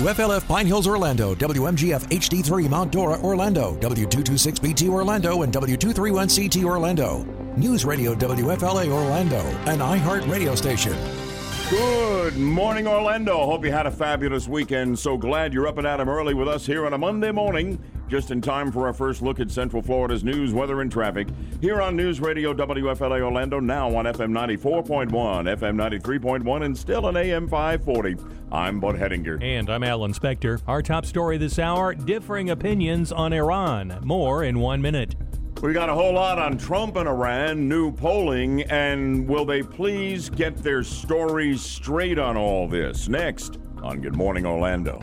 WFLF Pine Hills, Orlando, WMGF HD3 Mount Dora, Orlando, W226BT Orlando, and W231CT Orlando. News Radio WFLA Orlando, an iHeart radio station. Good morning, Orlando. Hope you had a fabulous weekend. So glad you're up and at 'em early with us here on a Monday morning, just in time for our first look at Central Florida's news, weather, and traffic. Here on News Radio WFLA Orlando, now on FM 94.1, FM 93.1, and still on AM 540. I'm Bud Hedinger. And I'm Alan Spector. Our top story this hour differing opinions on Iran. More in one minute. We got a whole lot on Trump and Iran, new polling, and will they please get their stories straight on all this? Next on Good Morning Orlando.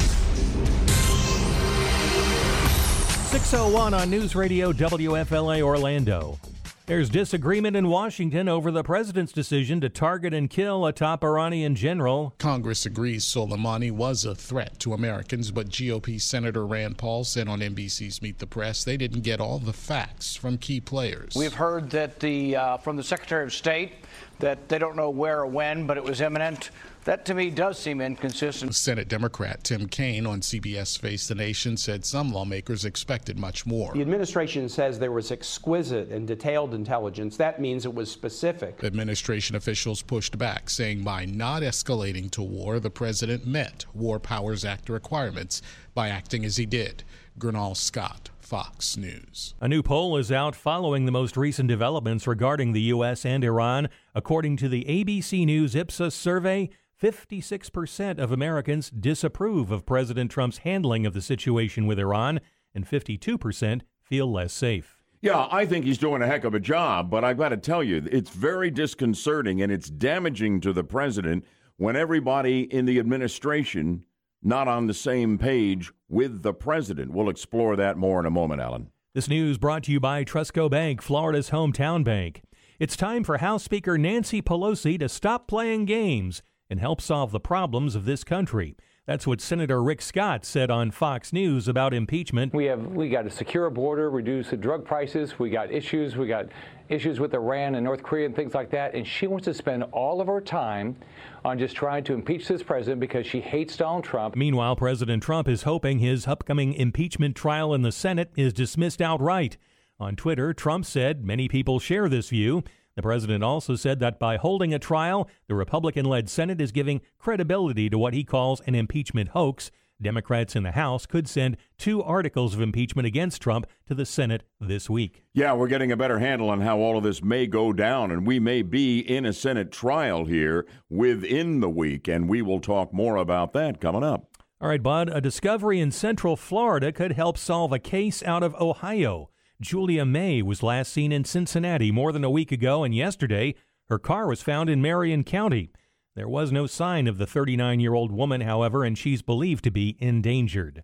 601 on News Radio WFLA Orlando. There's disagreement in Washington over the president's decision to target and kill a top Iranian general. Congress agrees Soleimani was a threat to Americans, but GOP Senator Rand Paul said on NBC's Meet the Press they didn't get all the facts from key players. We've heard that the uh, from the Secretary of State that they don't know where or when, but it was imminent. That to me does seem inconsistent. Senate Democrat Tim Kaine on CBS Face the Nation said some lawmakers expected much more. The administration says there was exquisite and detailed intelligence. That means it was specific. Administration officials pushed back, saying by not escalating to war, the president met War Powers Act requirements by acting as he did. Gernal Scott, Fox News. A new poll is out following the most recent developments regarding the U.S. and Iran. According to the ABC News Ipsos survey, 56% of Americans disapprove of President Trump's handling of the situation with Iran, and 52% feel less safe. Yeah, I think he's doing a heck of a job, but I've got to tell you, it's very disconcerting and it's damaging to the president when everybody in the administration not on the same page with the president. We'll explore that more in a moment, Alan. This news brought to you by Trustco Bank, Florida's hometown bank. It's time for House Speaker Nancy Pelosi to stop playing games and help solve the problems of this country. That's what Senator Rick Scott said on Fox News about impeachment. We have we got to secure a border, reduce the drug prices. We got issues. We got issues with Iran and North Korea and things like that. And she wants to spend all of her time on just trying to impeach this president because she hates Donald Trump. Meanwhile, President Trump is hoping his upcoming impeachment trial in the Senate is dismissed outright. On Twitter, Trump said many people share this view. The president also said that by holding a trial, the Republican led Senate is giving credibility to what he calls an impeachment hoax. Democrats in the House could send two articles of impeachment against Trump to the Senate this week. Yeah, we're getting a better handle on how all of this may go down, and we may be in a Senate trial here within the week, and we will talk more about that coming up. All right, Bud, a discovery in Central Florida could help solve a case out of Ohio. Julia May was last seen in Cincinnati more than a week ago, and yesterday her car was found in Marion County. There was no sign of the 39 year old woman, however, and she's believed to be endangered.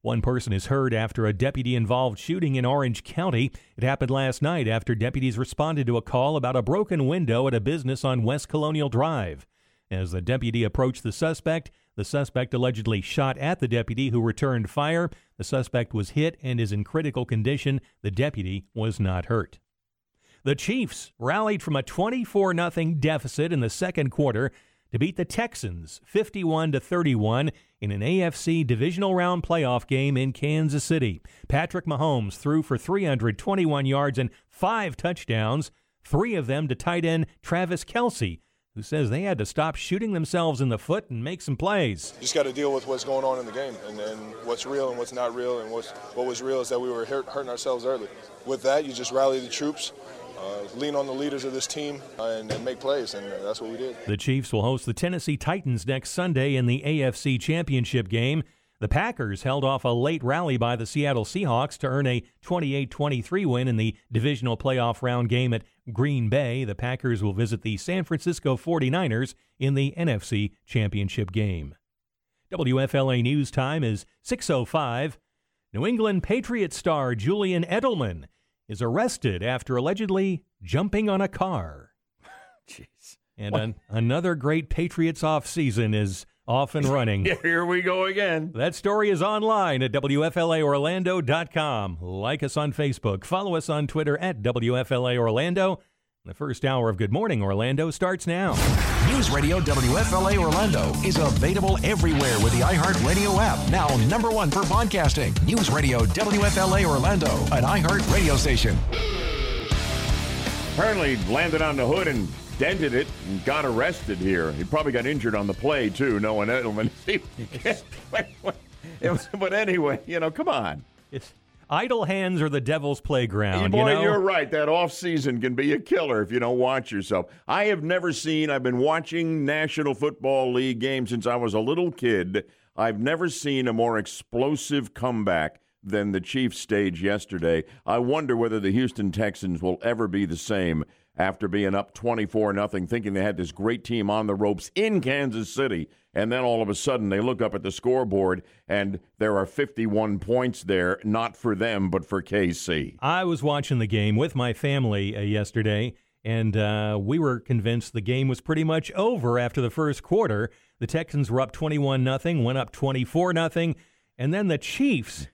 One person is heard after a deputy involved shooting in Orange County. It happened last night after deputies responded to a call about a broken window at a business on West Colonial Drive. As the deputy approached the suspect, the suspect allegedly shot at the deputy who returned fire. The suspect was hit and is in critical condition. The deputy was not hurt. The Chiefs rallied from a 24 0 deficit in the second quarter to beat the Texans 51 31 in an AFC divisional round playoff game in Kansas City. Patrick Mahomes threw for 321 yards and 5 touchdowns, 3 of them to tight end Travis Kelce who says they had to stop shooting themselves in the foot and make some plays. Just got to deal with what's going on in the game and, and what's real and what's not real. And what's, what was real is that we were hurt, hurting ourselves early. With that, you just rally the troops. Uh, lean on the leaders of this team and, and, make plays, and that's what we did. The Chiefs will host the Tennessee Titans next Sunday in the AFC Championship game. The Packers held off a late rally by the Seattle Seahawks to earn a 28 23 win in the divisional playoff round game at Green Bay. The Packers will visit the San Francisco 49ers in the NFC Championship game. WFLA News Time is 6:05. New England Patriot star Julian Edelman is arrested after allegedly jumping on a car. Jeez. And an, another great Patriots offseason is off and running. Here we go again. That story is online at WFLAOrlando.com. Like us on Facebook. Follow us on Twitter at WFLA Orlando. The first hour of Good Morning Orlando starts now. News Radio WFLA Orlando is available everywhere with the iHeartRadio app. Now, number one for podcasting. News Radio WFLA Orlando, an iHeart radio station. Apparently landed on the hood and dented it and got arrested here. He probably got injured on the play, too, knowing Edelman. but anyway, you know, come on. It's idle hands are the devil's playground. Boy, you know? you're right. That off season can be a killer if you don't watch yourself. I have never seen. I've been watching National Football League games since I was a little kid. I've never seen a more explosive comeback than the Chiefs stage yesterday. I wonder whether the Houston Texans will ever be the same after being up 24 nothing, thinking they had this great team on the ropes in Kansas City, and then all of a sudden they look up at the scoreboard and there are 51 points there, not for them but for KC. I was watching the game with my family uh, yesterday, and uh, we were convinced the game was pretty much over after the first quarter. The Texans were up 21 nothing, went up 24 nothing, and then the Chiefs.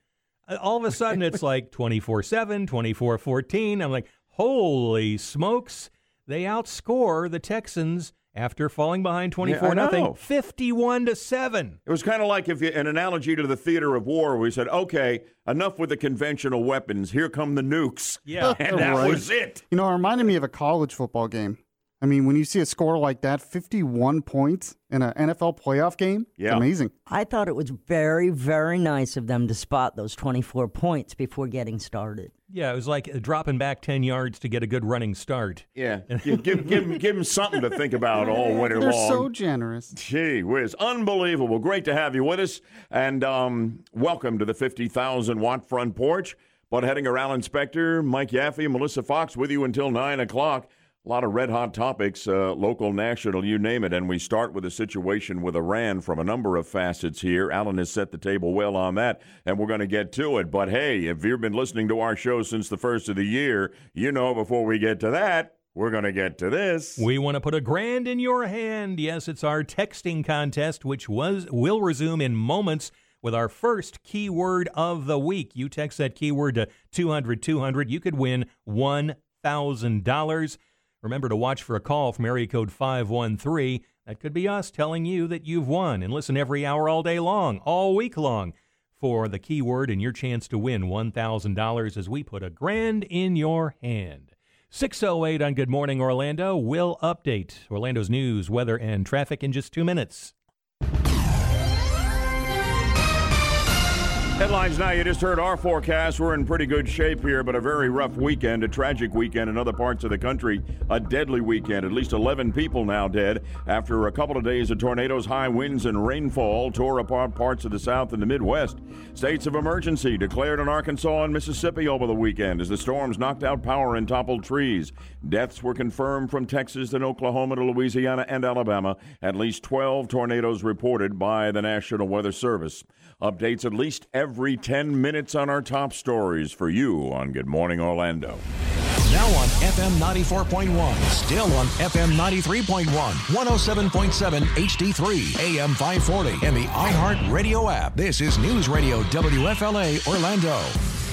uh, All of a sudden, it's like 24 7, 24 14. I'm like, holy smokes. They outscore the Texans after falling behind 24 know. nothing, 51 to 7. It was kind of like if you, an analogy to the theater of war. We said, okay, enough with the conventional weapons. Here come the nukes. Yeah. and that Right. was it. You know, it reminded me of a college football game. I mean, when you see a score like that, 51 points in an NFL playoff game, Yeah. it's amazing. I thought it was very, very nice of them to spot those 24 points before getting started. Yeah, it was like uh, dropping back 10 yards to get a good running start. Yeah, give, give, give, 'em- give 'em something to think about all winter They're long. so generous. Gee whiz, unbelievable. Great to have you with us. And um, welcome to the 50,000 watt front porch. Bud Hedinger Alan Spector, Mike Yaffee, Melissa Fox with you until 9 o'clock. A lot of red hot topics, uh, local, national, you name it. And we start with a situation with Iran from a number of facets here. Alan has set the table well on that, and we're going to get to it. But hey, if you've been listening to our show since the first of the year, you know before we get to that, we're going to get to this. We want to put a grand in your hand. Yes, it's our texting contest, which was will resume in moments with our first keyword of the week. You text that keyword to 200 200. You could win $1,000. Remember to watch for a call from area code 513. That could be us telling you that you've won. And listen every hour all day long, all week long, for the keyword and your chance to win $1,000 as we put a grand in your hand. 608 on Good Morning Orlando will update Orlando's news, weather, and traffic in just two minutes. Headlines now. You just heard our forecast. We're in pretty good shape here, but a very rough weekend, a tragic weekend in other parts of the country. A deadly weekend. At least 11 people now dead after a couple of days of tornadoes, high winds, and rainfall tore apart parts of the South and the Midwest. States of emergency declared in Arkansas and Mississippi over the weekend as the storms knocked out power and toppled trees. Deaths were confirmed from Texas and Oklahoma to Louisiana and Alabama. At least 12 tornadoes reported by the National Weather Service. Updates at least every 10 minutes on our top stories for you on Good Morning Orlando. Now on FM 94.1, still on FM 93.1, 107.7 HD3, AM 540, and the iHeart Radio app. This is News Radio WFLA Orlando.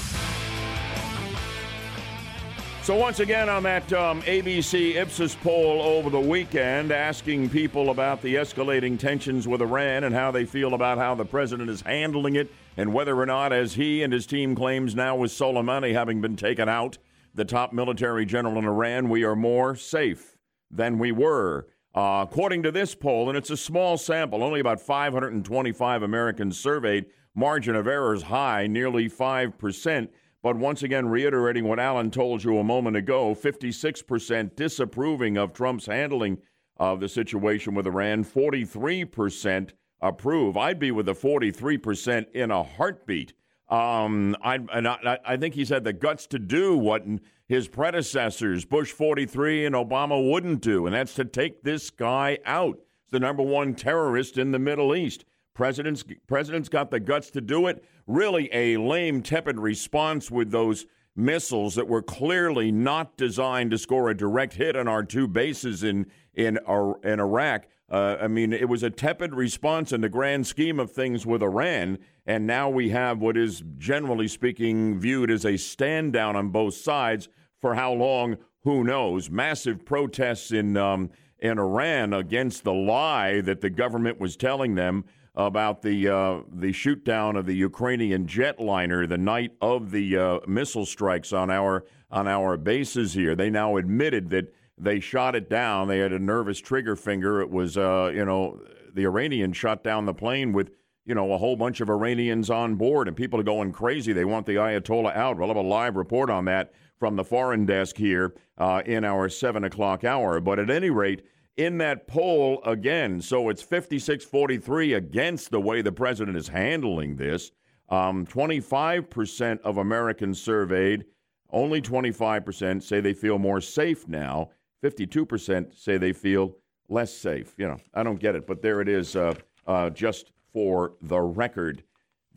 So, once again, on that um, ABC Ipsos poll over the weekend, asking people about the escalating tensions with Iran and how they feel about how the president is handling it, and whether or not, as he and his team claims now with Soleimani having been taken out, the top military general in Iran, we are more safe than we were. Uh, according to this poll, and it's a small sample, only about 525 Americans surveyed, margin of error is high, nearly 5%. But once again, reiterating what Alan told you a moment ago 56% disapproving of Trump's handling of the situation with Iran, 43% approve. I'd be with the 43% in a heartbeat. Um, I, and I, I think he's had the guts to do what his predecessors, Bush 43 and Obama, wouldn't do, and that's to take this guy out. He's the number one terrorist in the Middle East. President's, president's got the guts to do it. Really, a lame, tepid response with those missiles that were clearly not designed to score a direct hit on our two bases in in, in Iraq. Uh, I mean, it was a tepid response in the grand scheme of things with Iran, and now we have what is generally speaking viewed as a stand down on both sides. For how long? who knows? Massive protests in um, in Iran against the lie that the government was telling them about the uh, the shoot down of the Ukrainian jetliner the night of the uh, missile strikes on our on our bases here. They now admitted that they shot it down. They had a nervous trigger finger. It was uh, you know the Iranians shot down the plane with you know a whole bunch of Iranians on board, and people are going crazy. They want the Ayatollah out. We'll have a live report on that from the foreign desk here uh, in our seven o'clock hour. But at any rate in that poll again. So it's 56 43 against the way the president is handling this. Um, 25% of Americans surveyed, only 25% say they feel more safe now. 52% say they feel less safe. You know, I don't get it, but there it is uh, uh, just for the record.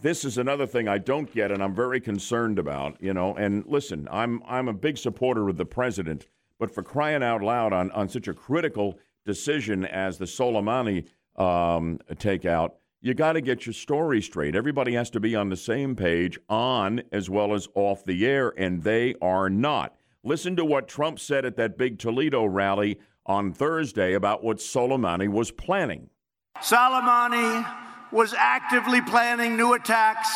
This is another thing I don't get, and I'm very concerned about. You know, and listen, I'm I'm a big supporter of the president, but for crying out loud on on such a critical decision as the Soleimani um, takeout, you got to get your story straight. Everybody has to be on the same page, on as well as off the air, and they are not. Listen to what Trump said at that big Toledo rally on Thursday about what Soleimani was planning. Soleimani was actively planning new attacks,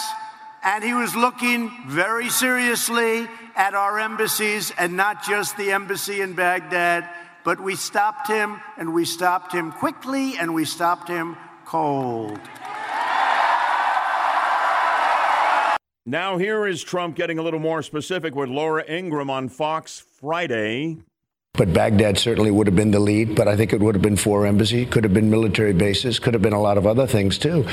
and he was looking very seriously at our embassies and not just the embassy in Baghdad but we stopped him, and we stopped him quickly, and we stopped him cold. Now, here is Trump getting a little more specific with Laura Ingraham on Fox Friday. But Baghdad certainly would have been the lead, but I think it would have been four embassy, could have been military bases, could have been a lot of other things too.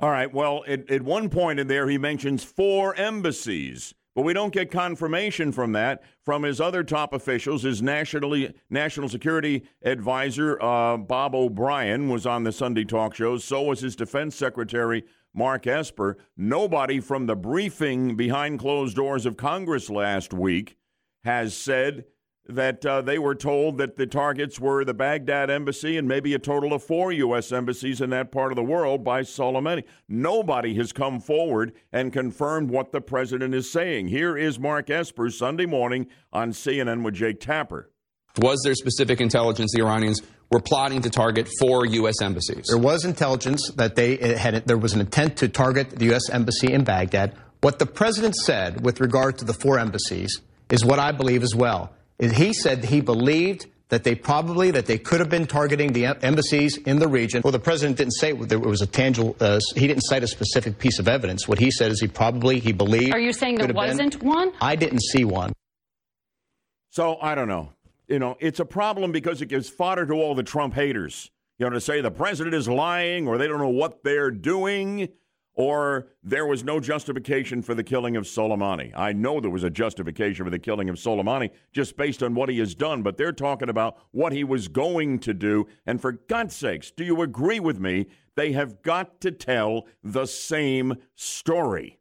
All right. Well, at, at one point in there, he mentions four embassies. But we don't get confirmation from that from his other top officials. His nationally, national security advisor, uh, Bob O'Brien, was on the Sunday talk shows. So was his defense secretary, Mark Esper. Nobody from the briefing behind closed doors of Congress last week has said that uh, they were told that the targets were the Baghdad embassy and maybe a total of four U.S. embassies in that part of the world by Soleimani. Nobody has come forward and confirmed what the president is saying. Here is Mark Esper Sunday morning on CNN with Jake Tapper. Was there specific intelligence the Iranians were plotting to target four U.S. embassies? There was intelligence that they had. There was an intent to target the U.S. embassy in Baghdad. What the president said with regard to the four embassies is what I believe as well he said he believed that they probably that they could have been targeting the embassies in the region. Well, the president didn't say there was a tangible. Uh, he didn't cite a specific piece of evidence. What he said is he probably he believed. Are you saying there wasn't been. one? I didn't see one. So I don't know. You know, it's a problem because it gives fodder to all the Trump haters. You know, to say the president is lying or they don't know what they're doing or there was no justification for the killing of Soleimani. I know there was a justification for the killing of Soleimani just based on what he has done, but they're talking about what he was going to do. And for God's sakes, do you agree with me? They have got to tell the same story.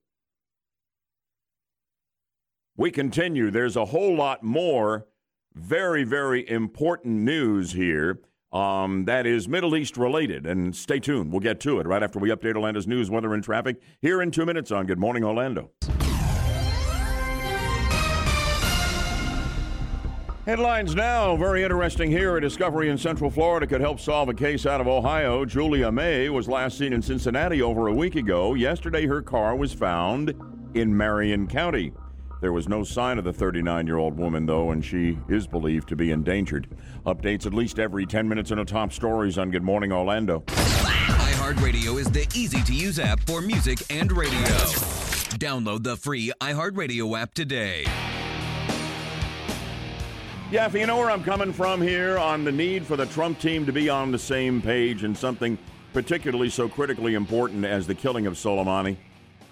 We continue. There's a whole lot more very, very important news here um, that is Middle East related. And stay tuned. We'll get to it right after we update Orlando's news, weather, and traffic here in two minutes on Good Morning Orlando. Headlines now. Very interesting here. A discovery in Central Florida could help solve a case out of Ohio. Julia May was last seen in Cincinnati over a week ago. Yesterday, her car was found in Marion County. There was no sign of the 39 year old woman, though, and she is believed to be endangered. Updates at least every 10 minutes in a top stories on Good Morning Orlando. iHeartRadio is the easy to use app for music and radio. Download the free iHeartRadio app today. Yeah, if you know where I'm coming from here on the need for the Trump team to be on the same page and something particularly so critically important as the killing of Soleimani.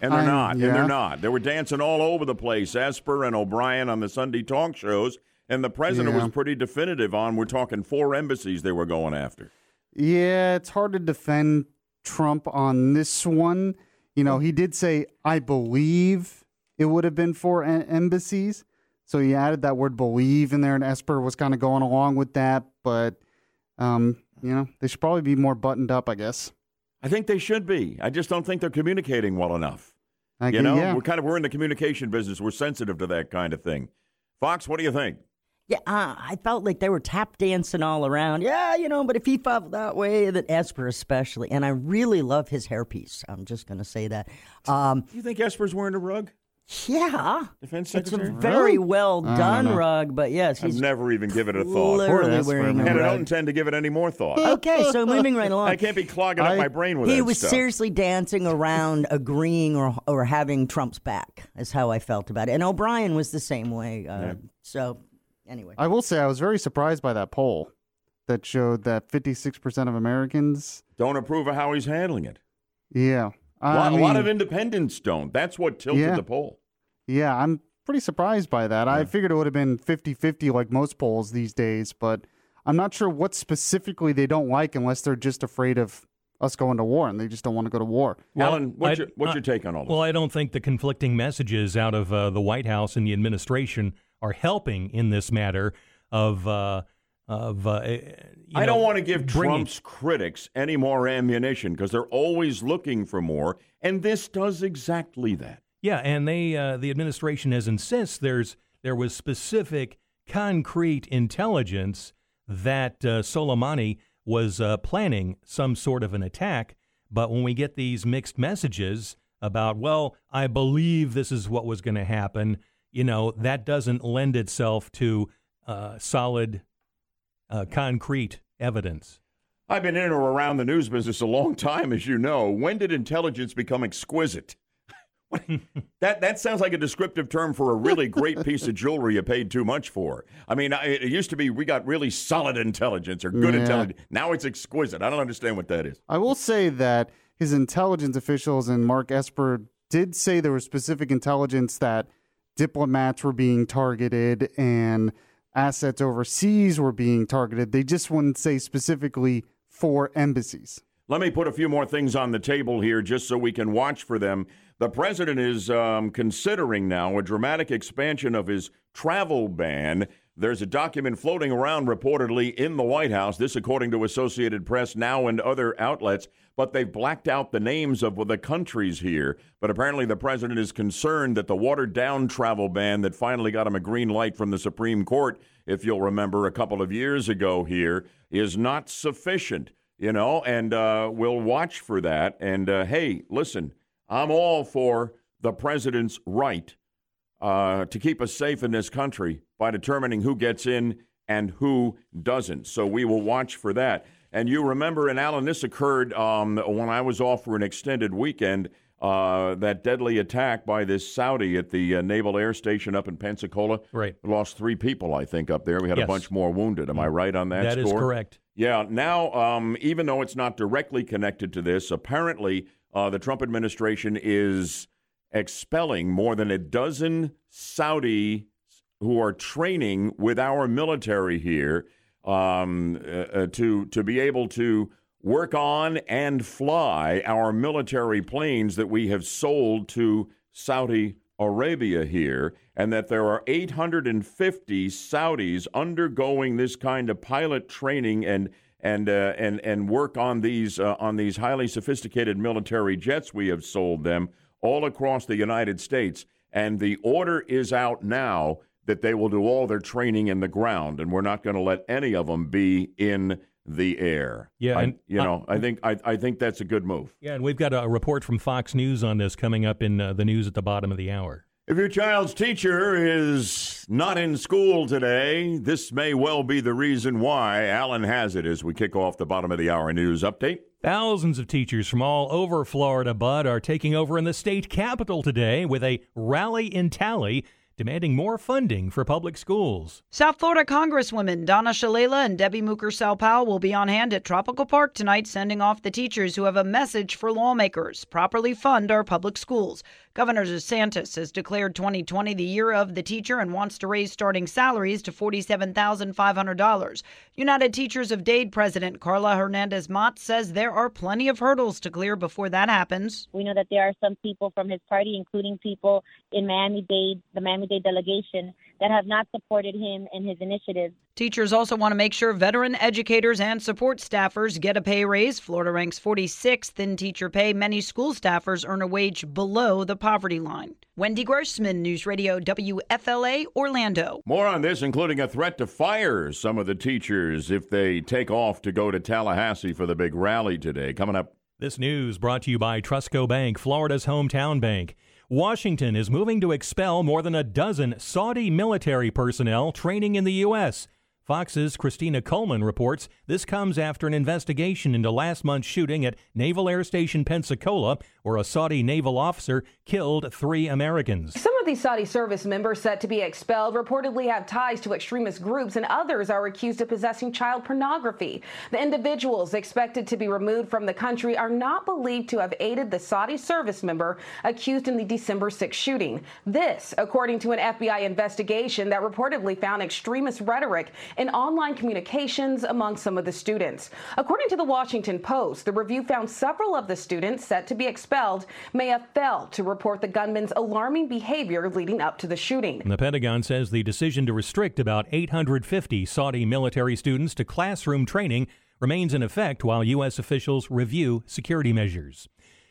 And they're not. Yeah. And they're not. They were dancing all over the place, Esper and O'Brien on the Sunday talk shows. And the president yeah. was pretty definitive on we're talking four embassies they were going after. Yeah, it's hard to defend Trump on this one. You know, he did say, I believe it would have been four embassies. So he added that word believe in there, and Esper was kind of going along with that. But, um, you know, they should probably be more buttoned up, I guess. I think they should be. I just don't think they're communicating well enough. I you know, yeah. we're kind of we're in the communication business. We're sensitive to that kind of thing. Fox, what do you think? Yeah, uh, I felt like they were tap dancing all around. Yeah, you know, but if he felt that way, that Esper especially, and I really love his hairpiece. I'm just going to say that. Um, Do you think Esper's wearing a rug? Yeah, Defense it's a very well done rug, but yes, I've he's never even given it a thought. literally wearing a and I don't intend to give it any more thought. Okay, so moving right along. I can't be clogging up my brain with he that was stuff. seriously dancing around agreeing or or having Trump's back is how I felt about it. And O'Brien was the same way. Uh, Yeah. So anyway, I will say I was very surprised by that poll that showed that 56% of Americans don't approve of how he's handling it. Yeah. A I lot, a lot of independents don't. That's what tilted Yeah. the poll. Yeah, I'm pretty surprised by that. I figured it would have been 50 50 like most polls these days, but I'm not sure what specifically they don't like unless they're just afraid of us going to war and they just don't want to go to war. Alan, what's, I- your, what's I- your take on all this? Well, I don't think the conflicting messages out of uh, the White House and the administration are helping in this matter of uh, of. Uh, you I know, don't want to give bringing- Trump's critics any more ammunition because they're always looking for more, and this does exactly that. Yeah, and they uh, the administration has insisted there's there was specific concrete intelligence that uh, Soleimani was uh, planning some sort of an attack. But when we get these mixed messages about, well, I believe this is what was going to happen, you know, that doesn't lend itself to uh, solid, uh, concrete evidence. I've been in or around the news business a long time, as you know. When did intelligence become exquisite? that that sounds like a descriptive term for a really great piece of jewelry you paid too much for. I mean, I- it used to be we got really solid intelligence or good Yeah. intelligence. Now it's exquisite. I don't understand what that is. I will say that his intelligence officials and Mark Esper did say there was specific intelligence that diplomats were being targeted and assets overseas were being targeted. They just wouldn't say specifically for embassies. Let me put a few more things on the table here just so we can watch for them. The president is um, considering now a dramatic expansion of his travel ban. There's a document floating around reportedly in the White House, this according to Associated Press now and other outlets, but they've blacked out the names of the countries here. But apparently the president is concerned that the watered down travel ban that finally got him a green light from the Supreme Court, if you'll remember a couple of years ago here, is not sufficient you know, and uh, we'll watch for that. And uh, hey, listen, I'm all for the president's right uh, to keep us safe in this country by determining who gets in and who doesn't. So we will watch for that. And you remember, and Alan, this occurred um, when I was off for an extended weekend. Uh, that deadly attack by this Saudi at the uh, Naval Air Station up in Pensacola. Right. Lost three people, I think, up there. We had Yes. a bunch more wounded. Am I right on that That is score? correct. Yeah. Now, um, even though it's not directly connected to this, apparently uh, the Trump administration is expelling more than a dozen Saudi who are training with our military here um, uh, uh, to to be able to work on and fly our military planes that we have sold to Saudi Arabia here, and that there are 850 Saudis undergoing this kind of pilot training and and uh, and and work on these uh, on these highly sophisticated military jets we have sold them all across the United States. And the order is out now that they will do all their training in the ground, and we're not going to let any of them be in the air. Yeah, I, you uh, know, I think I, I think that's a good move. Yeah, and we've got a report from Fox News on this coming up in uh, the news at the bottom of the hour. If your child's teacher is not in school today, this may well be the reason why. Alan has it as we kick off the bottom of the hour news update. Thousands of teachers from all over Florida, Bud, are taking over in the state capitol today with a rally in tally demanding more funding for public schools. South Florida Congresswomen Donna Shalala and Debbie Mucarsel-Powell will be on hand at Tropical Park tonight, sending off the teachers who have a message for lawmakers properly fund our public schools. Governor DeSantis has declared 2020 the year of the teacher and wants to raise starting salaries to $47,500. United Teachers of Dade President Karla Hernandez-Mats says there are plenty of hurdles to clear before that happens. We know that there are some people from his party, including people in Miami Dade, the Miami Dade delegation, that have not supported him and his initiatives. Teachers also want to make sure veteran educators and support staffers get a pay raise. Florida ranks 46th in teacher pay. Many school staffers earn a wage below the poverty line. Wendy Grossman, News Radio WFLA, Orlando. More on this, including a threat to fire some of the teachers if they take off to go to Tallahassee for the big rally today. Coming up. This news brought to you by Trustco Bank, Florida's hometown bank. Washington is moving to expel more than a dozen Saudi military personnel training in the U.S. Fox's Christina Coleman reports this comes after an investigation into last month's shooting at Naval Air Station Pensacola, where a Saudi naval officer killed three Americans. Some of these Saudi service members set to be expelled reportedly have ties to extremist groups, and others are accused of possessing child pornography. The individuals expected to be removed from the country are not believed to have aided the Saudi service member accused in the December 6 shooting. This, according to an FBI investigation that reportedly found extremist rhetoric in online communications among some of the students. According to the Washington Post, the review found several of the students set to be expelled may have failed to report the gunman's alarming behavior leading up to the shooting. The Pentagon says the decision to restrict about 850 Saudi military students to classroom training remains in effect while U.S. officials review security measures.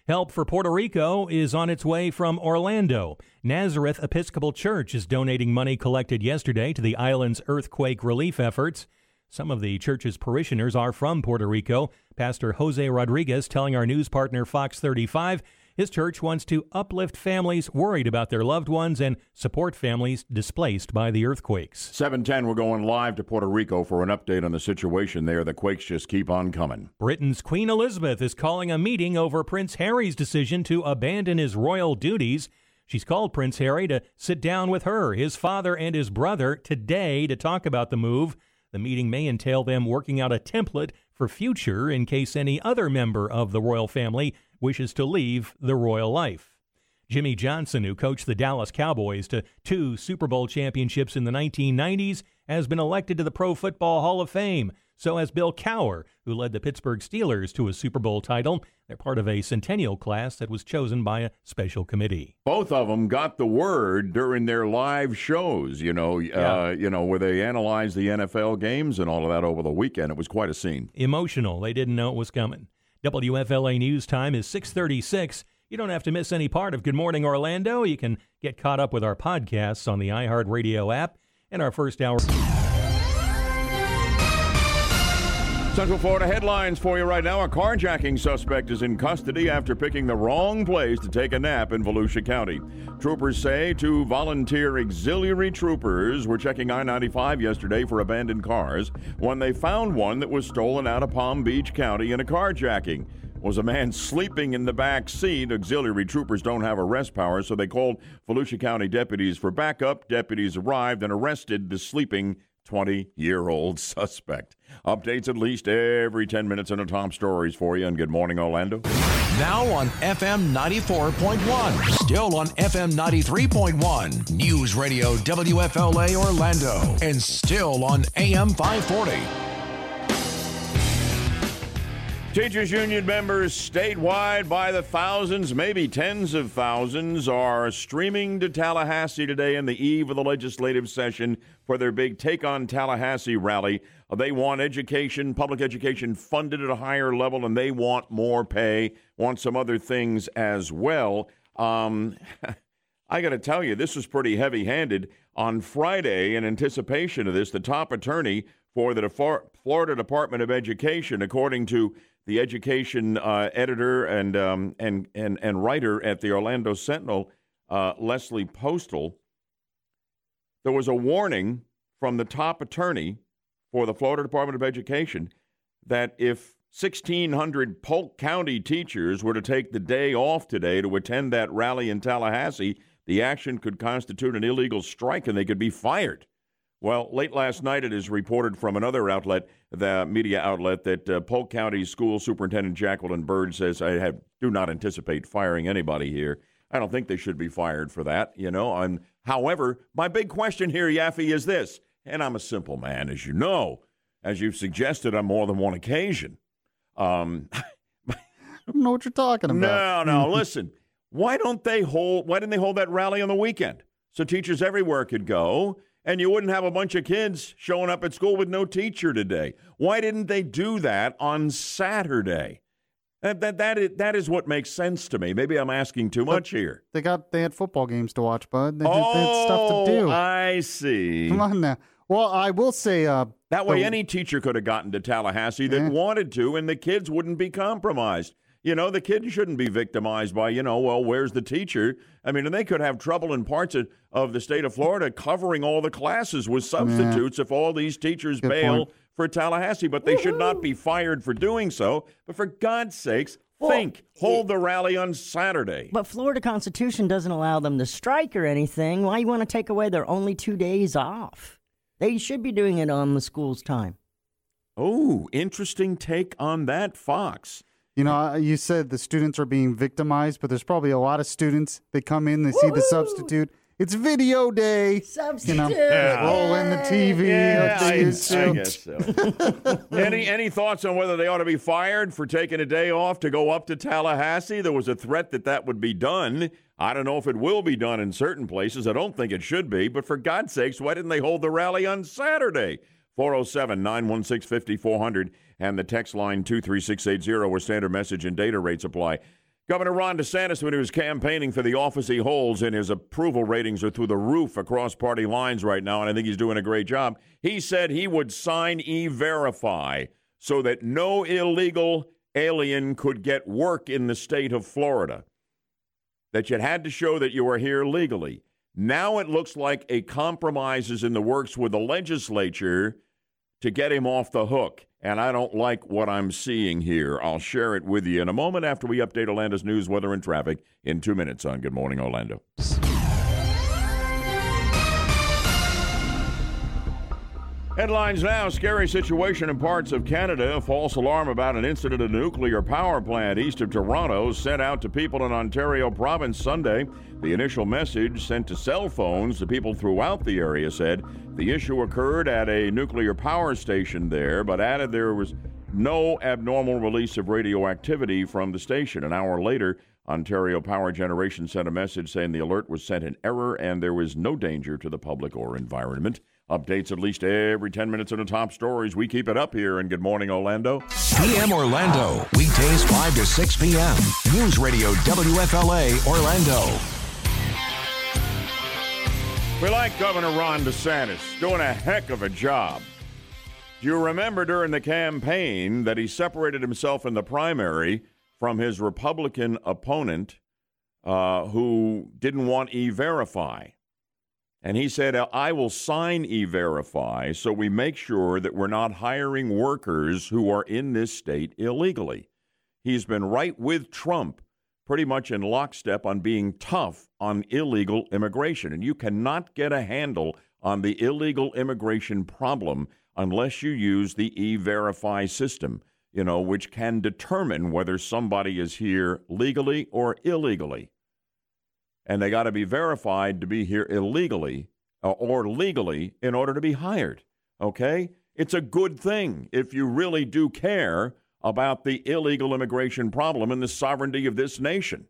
Help for Puerto Rico is on its way from Orlando. Nazareth Episcopal Church is donating money collected yesterday to the island's earthquake relief efforts. Some of the church's parishioners are from Puerto Rico. Pastor Jose Rodriguez telling our news partner Fox 35 his church wants to uplift families worried about their loved ones and support families displaced by the earthquakes. 710, we're going live to Puerto Rico for an update on the situation there. The quakes just keep on coming. Britain's Queen Elizabeth is calling a meeting over Prince Harry's decision to abandon his royal duties. She's called Prince Harry to sit down with her, his father, and his brother today to talk about the move. The meeting may entail them working out a template for future in case any other member of the royal family wishes to leave the royal life. Jimmy Johnson, who coached the Dallas Cowboys to two Super Bowl championships in the 1990s, has been elected to the Pro Football Hall of Fame. So has Bill Cowher, who led the Pittsburgh Steelers to a Super Bowl title. They're part of a centennial class that was chosen by a special committee. Both of them got the word during their live shows, you know, Yeah. uh, you know, where they analyzed the NFL games and all of that over the weekend. It was quite a scene. Emotional. They didn't know it was coming. WFLA News Time is 636. You don't have to miss any part of Good Morning Orlando. You can get caught up with our podcasts on the iHeartRadio app and our first hour. Central Florida headlines for you right now. A carjacking suspect is in custody after picking the wrong place to take a nap in Volusia County. Troopers say two volunteer auxiliary troopers were checking I 95 yesterday for abandoned cars when they found one that was stolen out of Palm Beach County in a carjacking. Was a man sleeping in the back seat. Auxiliary troopers don't have arrest power, so they called Volusia County deputies for backup. Deputies arrived and arrested the sleeping 20 year old suspect. Updates at least every 10 minutes in a top stories for you. And good morning, Orlando. Now on FM 94.1. Still on FM 93.1. News Radio WFLA Orlando. And still on AM 540. Teachers Union members statewide by the thousands, maybe tens of thousands, are streaming to Tallahassee today in the eve of the legislative session for their big Take on Tallahassee rally. Uh, They want education, public education funded at a higher level, and they want more pay, want some other things as well. Um, I got to tell you, this was pretty heavy handed. On Friday, in anticipation of this, the top attorney for the Florida Department of Education, according to the education uh, editor and, um, and, and, and writer at the Orlando Sentinel, uh, Leslie Postal, there was a warning from the top attorney for the Florida Department of Education that if 1,600 Polk County teachers were to take the day off today to attend that rally in Tallahassee, the action could constitute an illegal strike and they could be fired. Well, late last night, it is reported from another outlet, the media outlet, that uh, Polk County School Superintendent Jacqueline Byrd says, "I have, do not anticipate firing anybody here. I don't think they should be fired for that." You know. And however, my big question here, Yaffee, is this: and I'm a simple man, as you know, as you've suggested on more than one occasion. Um, I don't know what you're talking about. no, no. listen, why don't they hold? Why didn't they hold that rally on the weekend so teachers everywhere could go and you wouldn't have a bunch of kids showing up at school with no teacher today. Why didn't they do that on Saturday? That that that is, that is what makes sense to me. Maybe I'm asking too much here. They got they had football games to watch, bud. They, had- oh, they had stuff to do. I see. Come on now. Well, I will say uh, That way, the- any teacher could have gotten to Tallahassee that Yeah. wanted to, and the kids wouldn't be compromised. You know, the kids shouldn't be victimized by, you know, well, where's the teacher? I mean, and they could have trouble in parts of, of the state of Florida covering all the classes with substitutes if all these teachers Good bail point. For Tallahassee. But they should not be fired for doing so. But for God's sakes, think, hold the rally on Saturday. But Florida Constitution doesn't allow them to strike or anything. Why you want to take away their only two days off? They should be doing it on the school's time. Oh, interesting take on that, Fox. You know, uh, you said the students are being victimized, but there's probably a lot of students. They come in, they see the substitute. It's video day. Substitute. You know, Yeah. roll in the TV. Yeah, I, I guess so. any any thoughts on whether they ought to be fired for taking a day off to go up to Tallahassee? There was a threat that that would be done. I don't know if it will be done in certain places. I don't think it should be. But for God's sakes, why didn't they hold the rally on Saturday? 407 916 5400 and the text line 23680 where standard message and data rates apply. Governor Ron DeSantis, when he was campaigning for the office he holds, and his approval ratings are through the roof across party lines right now, and I think he's doing a great job. He said he would sign e verify so that no illegal alien could get work in the state of Florida, that you had to show that you were here legally. Now it looks like a compromise is in the works with the legislature to get him off the hook. And I don't like what I'm seeing here. I'll share it with you in a moment after we update Orlando's news, weather, and traffic in two minutes on Good Morning Orlando. Headlines now scary situation in parts of Canada. A false alarm about an incident at a nuclear power plant east of Toronto sent out to people in Ontario province Sunday. The initial message sent to cell phones to people throughout the area said the issue occurred at a nuclear power station there, but added there was no abnormal release of radioactivity from the station. An hour later, Ontario Power Generation sent a message saying the alert was sent in error and there was no danger to the public or environment. Updates at least every 10 minutes on the top stories. We keep it up here and Good Morning Orlando. PM Orlando, weekdays 5 to 6 p.m. News Radio WFLA Orlando. We like Governor Ron DeSantis doing a heck of a job. Do you remember during the campaign that he separated himself in the primary from his Republican opponent uh, who didn't want e verify? And he said, I will sign e verify so we make sure that we're not hiring workers who are in this state illegally. He's been right with Trump pretty much in lockstep on being tough on illegal immigration. And you cannot get a handle on the illegal immigration problem unless you use the e verify system, you know, which can determine whether somebody is here legally or illegally and they got to be verified to be here illegally uh, or legally in order to be hired. Okay? It's a good thing if you really do care about the illegal immigration problem and the sovereignty of this nation,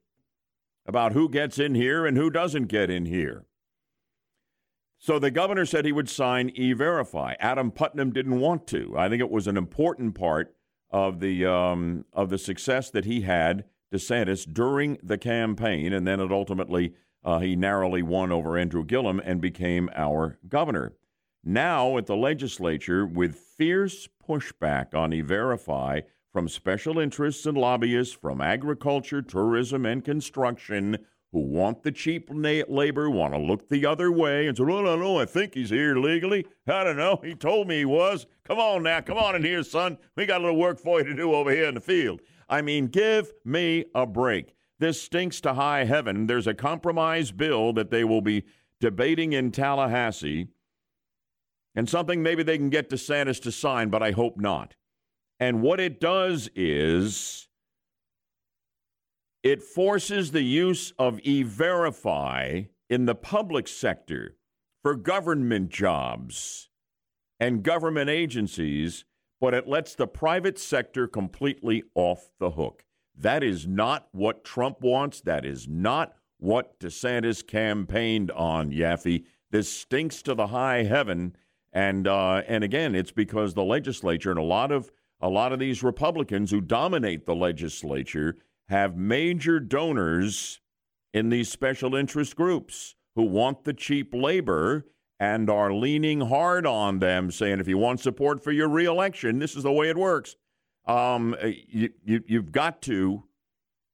about who gets in here and who doesn't get in here. So the governor said he would sign e verify. Adam Putnam didn't want to. I think it was an important part of the um, of the success that he had DeSantis during the campaign, and then it ultimately uh, he narrowly won over Andrew Gillum and became our governor. Now at the legislature, with fierce pushback on E-Verify from special interests and lobbyists from agriculture, tourism, and construction who want the cheap na- labor, want to look the other way, and say, "No, no, no, I think he's here legally. I don't know. He told me he was. Come on now, come on in here, son. We got a little work for you to do over here in the field." I mean, give me a break. This stinks to high heaven. There's a compromise bill that they will be debating in Tallahassee, and something maybe they can get DeSantis to sign, but I hope not. And what it does is it forces the use of e verify in the public sector for government jobs and government agencies but it lets the private sector completely off the hook. That is not what Trump wants. That is not what DeSantis campaigned on, Yaffee. This stinks to the high heaven. And uh, and again, it's because the legislature and a lot of a lot of these Republicans who dominate the legislature have major donors in these special interest groups who want the cheap labor and are leaning hard on them, saying if you want support for your reelection, this is the way it works. Um, you, you, you've got to,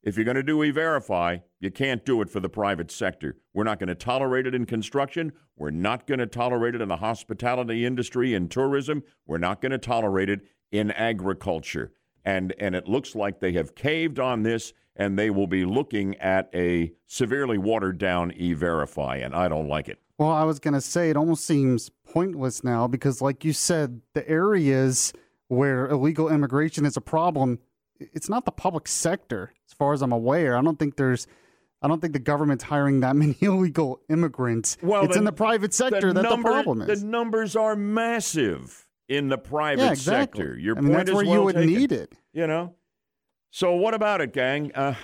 if you're going to do e-verify, you can't do it for the private sector. We're not going to tolerate it in construction. We're not going to tolerate it in the hospitality industry and tourism. We're not going to tolerate it in agriculture. And, and it looks like they have caved on this and they will be looking at a severely watered down e verify, and I don't like it. Well, I was going to say it almost seems pointless now because, like you said, the areas where illegal immigration is a problem, it's not the public sector, as far as I'm aware. I don't think there's. I don't think the government's hiring that many illegal immigrants. Well, it's the, in the private sector the that number, the problem is. The numbers are massive in the private yeah, exactly. sector. Your I mean, point that's is where well you would taken. need it. You know. So what about it, gang? Uh,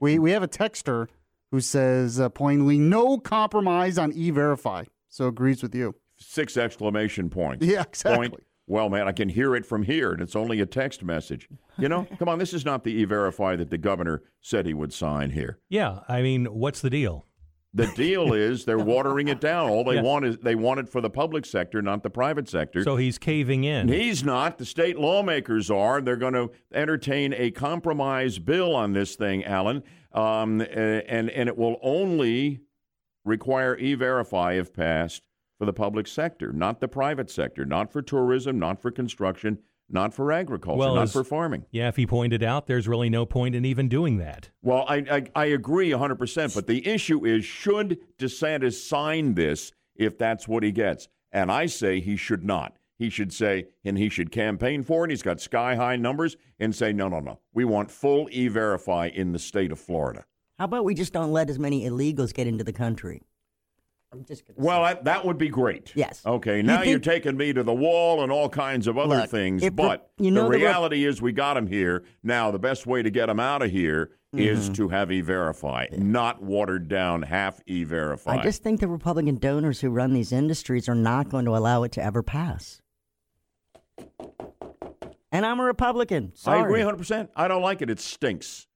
we we have a texter who says uh, plainly no compromise on e-verify. So agrees with you. Six exclamation points. Yeah, exactly. Point. Well, man, I can hear it from here, and it's only a text message. You know, come on, this is not the e-verify that the governor said he would sign here. Yeah, I mean, what's the deal? The deal is they're watering it down. All they Yeah. want is they want it for the public sector, not the private sector. So he's caving in. He's not. The state lawmakers are. They're going to entertain a compromise bill on this thing, Alan, um, and and it will only require e-verify if passed for the public sector, not the private sector, not for tourism, not for construction, not for agriculture, Well, not as- for farming. Yeah, if he pointed out, there's really no point in even doing that. Well, I, I, I agree 100%, but the issue is should DeSantis sign this if that's what he gets? And I say he should not. He should say, and he should campaign for it. He's got sky high numbers and say, no, no, no. We want full e verify in the state of Florida. How about we just don't let as many illegals get into the country? I'm just gonna Well, that, that would be great. Yes. Okay, You now think- you're taking me to the wall and all kinds of other Look, things, but you know the the reality is we got him here. Now, the best way to get him out of here is Mhm. to have e verify, not watered down half e verify. I just think the Republican donors who run these industries are not going to allow it to ever pass. And I'm a Republican. Sorry. I agree 100%. I don't like it. It stinks.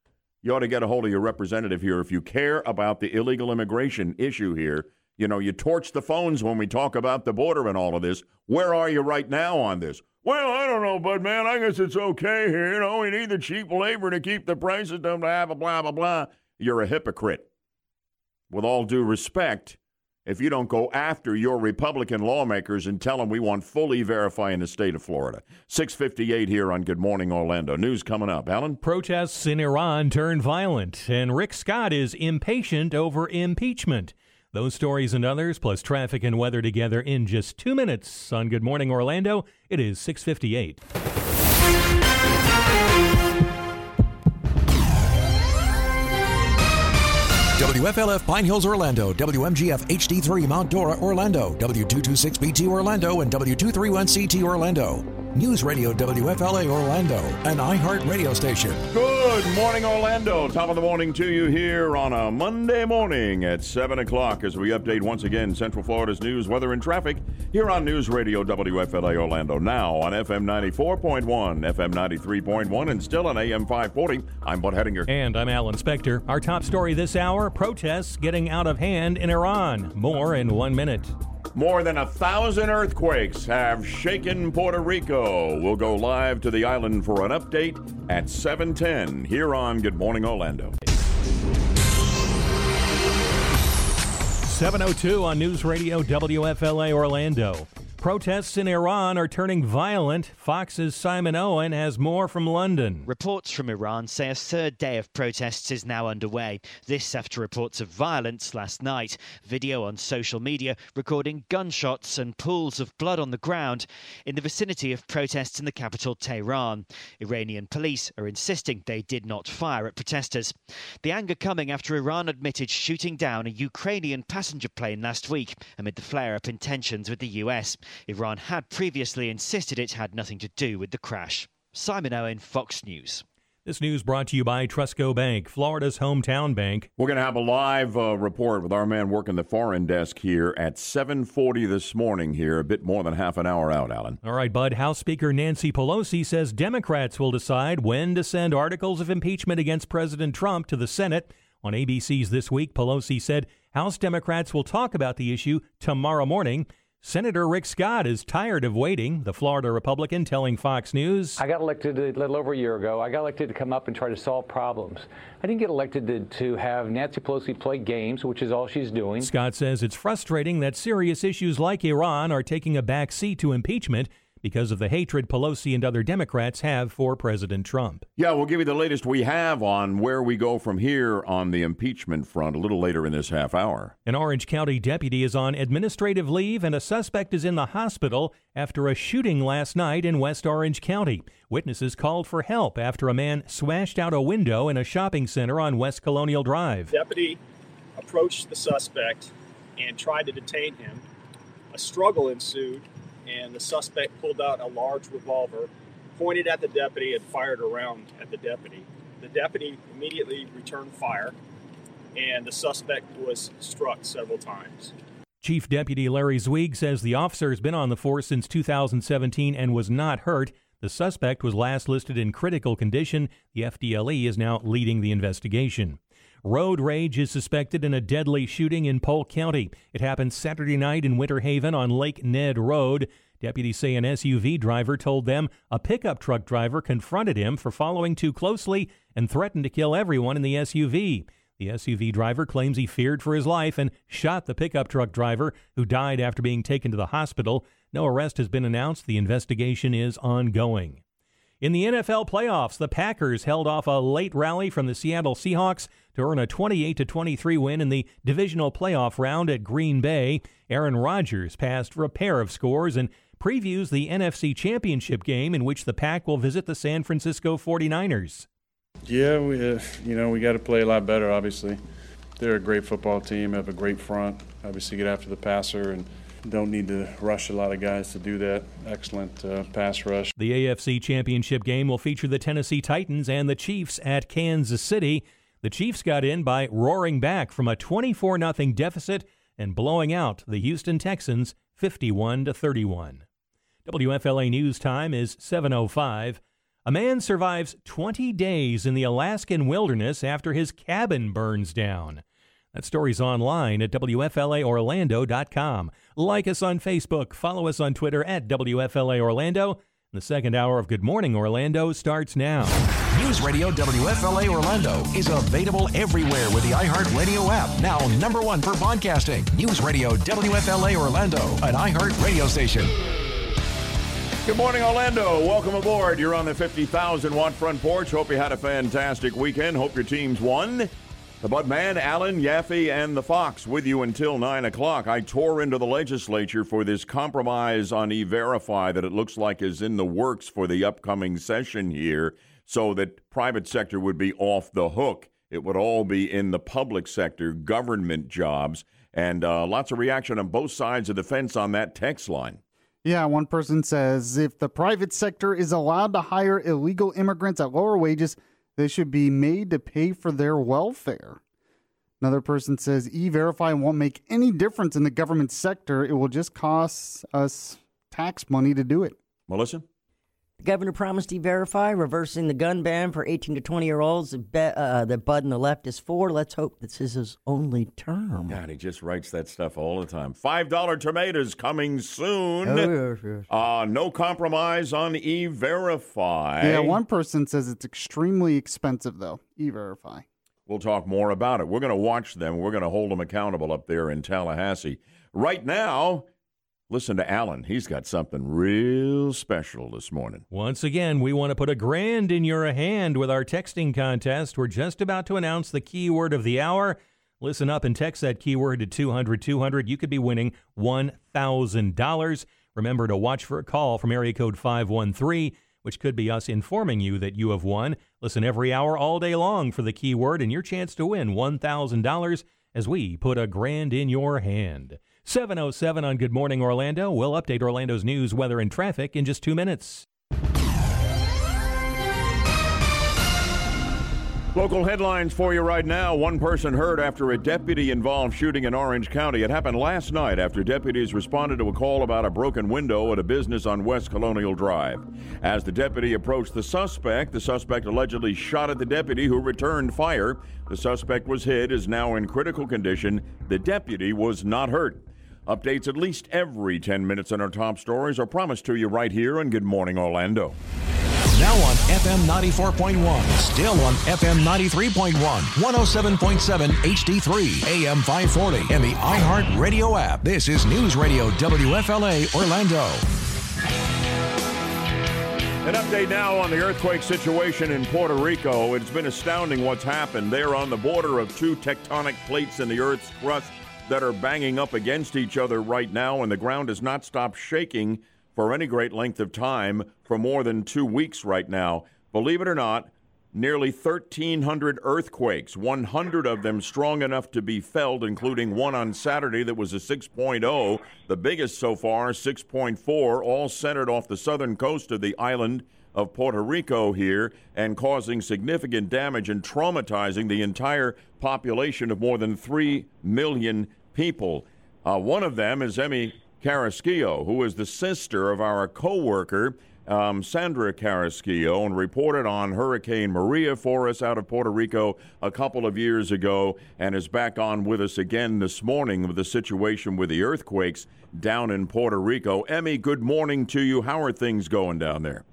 You ought to get a hold of your representative here if you care about the illegal immigration issue here. You know, you torch the phones when we talk about the border and all of this. Where are you right now on this? Well, I don't know, but man, I guess it's okay here. You know, we need the cheap labor to keep the prices down, blah, blah, blah, blah, blah. You're a hypocrite. With all due respect, if you don't go after your Republican lawmakers and tell them we want fully verify in the state of Florida. 658 here on Good Morning Orlando. News coming up. Alan? Protests in Iran turn violent, and Rick Scott is impatient over impeachment. Those stories and others, plus traffic and weather together in just two minutes on Good Morning Orlando. It is 658. WFLF Pine Hills, Orlando, WMGF HD3 Mount Dora, Orlando, W226BT Orlando, and W231CT Orlando. News Radio WFLA Orlando, an iHeart radio station. Good morning, Orlando. Top of the morning to you here on a Monday morning at 7 o'clock as we update once again Central Florida's news, weather, and traffic here on News Radio WFLA Orlando. Now on FM 94.1, FM 93.1, and still on AM 540. I'm Bud Hedinger. And I'm Alan Spector. Our top story this hour protests getting out of hand in Iran. More in one minute. More than a thousand earthquakes have shaken Puerto Rico. We'll go live to the island for an update at 710 here on Good Morning Orlando. 702 on News Radio WFLA Orlando. Protests in Iran are turning violent. Fox's Simon Owen has more from London. Reports from Iran say a third day of protests is now underway. This after reports of violence last night. Video on social media recording gunshots and pools of blood on the ground in the vicinity of protests in the capital, Tehran. Iranian police are insisting they did not fire at protesters. The anger coming after Iran admitted shooting down a Ukrainian passenger plane last week amid the flare up in tensions with the US. Iran had previously insisted it had nothing to do with the crash. Simon Owen, Fox News. This news brought to you by TrustCo Bank, Florida's hometown bank. We're going to have a live uh, report with our man working the foreign desk here at 7:40 this morning. Here, a bit more than half an hour out, Alan. All right, Bud. House Speaker Nancy Pelosi says Democrats will decide when to send articles of impeachment against President Trump to the Senate. On ABC's This Week, Pelosi said House Democrats will talk about the issue tomorrow morning. Senator Rick Scott is tired of waiting, the Florida Republican telling Fox News. I got elected a little over a year ago. I got elected to come up and try to solve problems. I didn't get elected to, to have Nancy Pelosi play games, which is all she's doing. Scott says it's frustrating that serious issues like Iran are taking a back seat to impeachment because of the hatred Pelosi and other Democrats have for President Trump. Yeah, we'll give you the latest we have on where we go from here on the impeachment front a little later in this half hour. An Orange County deputy is on administrative leave and a suspect is in the hospital after a shooting last night in West Orange County. Witnesses called for help after a man smashed out a window in a shopping center on West Colonial Drive. Deputy approached the suspect and tried to detain him. A struggle ensued and the suspect pulled out a large revolver, pointed at the deputy, and fired around at the deputy. The deputy immediately returned fire, and the suspect was struck several times. Chief Deputy Larry Zweig says the officer has been on the force since 2017 and was not hurt. The suspect was last listed in critical condition. The FDLE is now leading the investigation. Road rage is suspected in a deadly shooting in Polk County. It happened Saturday night in Winter Haven on Lake Ned Road. Deputies say an SUV driver told them a pickup truck driver confronted him for following too closely and threatened to kill everyone in the SUV. The SUV driver claims he feared for his life and shot the pickup truck driver, who died after being taken to the hospital. No arrest has been announced. The investigation is ongoing. In the NFL playoffs, the Packers held off a late rally from the Seattle Seahawks to earn a 28 23 win in the divisional playoff round at Green Bay. Aaron Rodgers passed for a pair of scores and previews the NFC Championship game in which the Pack will visit the San Francisco 49ers. Yeah, we uh, you know, we got to play a lot better obviously. They're a great football team, have a great front. Obviously get after the passer and don't need to rush a lot of guys to do that. Excellent uh, pass rush. The AFC Championship game will feature the Tennessee Titans and the Chiefs at Kansas City. The Chiefs got in by roaring back from a 24 0 deficit and blowing out the Houston Texans 51 to 31. WFLA News Time is 7:05. A man survives 20 days in the Alaskan wilderness after his cabin burns down. That story's online at WFLAOrlando.com. Like us on Facebook, follow us on Twitter at WFLA Orlando. The second hour of Good Morning Orlando starts now. News Radio WFLA Orlando is available everywhere with the iHeartRadio app. Now, number one for podcasting. News Radio WFLA Orlando, an iHeart radio station. Good morning, Orlando. Welcome aboard. You're on the 50,000 watt front porch. Hope you had a fantastic weekend. Hope your teams won. The Budman, Alan, Yaffee, and the Fox with you until 9 o'clock. I tore into the legislature for this compromise on E Verify that it looks like is in the works for the upcoming session here so that private sector would be off the hook. It would all be in the public sector, government jobs, and uh, lots of reaction on both sides of the fence on that text line. Yeah, one person says if the private sector is allowed to hire illegal immigrants at lower wages, they should be made to pay for their welfare. Another person says e verify won't make any difference in the government sector. It will just cost us tax money to do it. Melissa? The governor promised e verify, reversing the gun ban for 18 to 20 year olds uh, that Bud and the left is for. Let's hope this is his only term. God, he just writes that stuff all the time. $5 tomatoes coming soon. Oh, yes, yes. Uh, no compromise on e verify. Yeah, one person says it's extremely expensive, though. E verify. We'll talk more about it. We're going to watch them. We're going to hold them accountable up there in Tallahassee. Right now, listen to Alan. He's got something real special this morning. Once again, we want to put a grand in your hand with our texting contest. We're just about to announce the keyword of the hour. Listen up and text that keyword to 200 200. You could be winning $1,000. Remember to watch for a call from area code 513 which could be us informing you that you have won. Listen every hour all day long for the keyword and your chance to win $1,000 as we put a grand in your hand. 707 on Good Morning Orlando. We'll update Orlando's news, weather, and traffic in just two minutes. Local headlines for you right now. One person hurt after a deputy involved shooting in Orange County. It happened last night after deputies responded to a call about a broken window at a business on West Colonial Drive. As the deputy approached the suspect, the suspect allegedly shot at the deputy who returned fire. The suspect was hit, is now in critical condition. The deputy was not hurt. Updates at least every 10 minutes on our top stories are promised to you right here on Good Morning Orlando. Now on FM 94.1, still on FM 93.1, 107.7 HD3, AM 540, and the iHeart Radio app. This is News Radio WFLA Orlando. An update now on the earthquake situation in Puerto Rico. It's been astounding what's happened. They are on the border of two tectonic plates in the Earth's crust that are banging up against each other right now, and the ground has not stopped shaking for any great length of time for more than two weeks right now. Believe it or not, nearly 1,300 earthquakes, 100 of them strong enough to be felt, including one on Saturday that was a 6.0, the biggest so far, 6.4, all centered off the southern coast of the island of Puerto Rico here and causing significant damage and traumatizing the entire population of more than 3 million people. Uh, one of them is Emmy Carrasquillo, who is the sister of our co-worker um, Sandra Carrasquillo, and reported on Hurricane Maria for us out of Puerto Rico a couple of years ago, and is back on with us again this morning with the situation with the earthquakes down in Puerto Rico. Emmy, good morning to you. How are things going down there?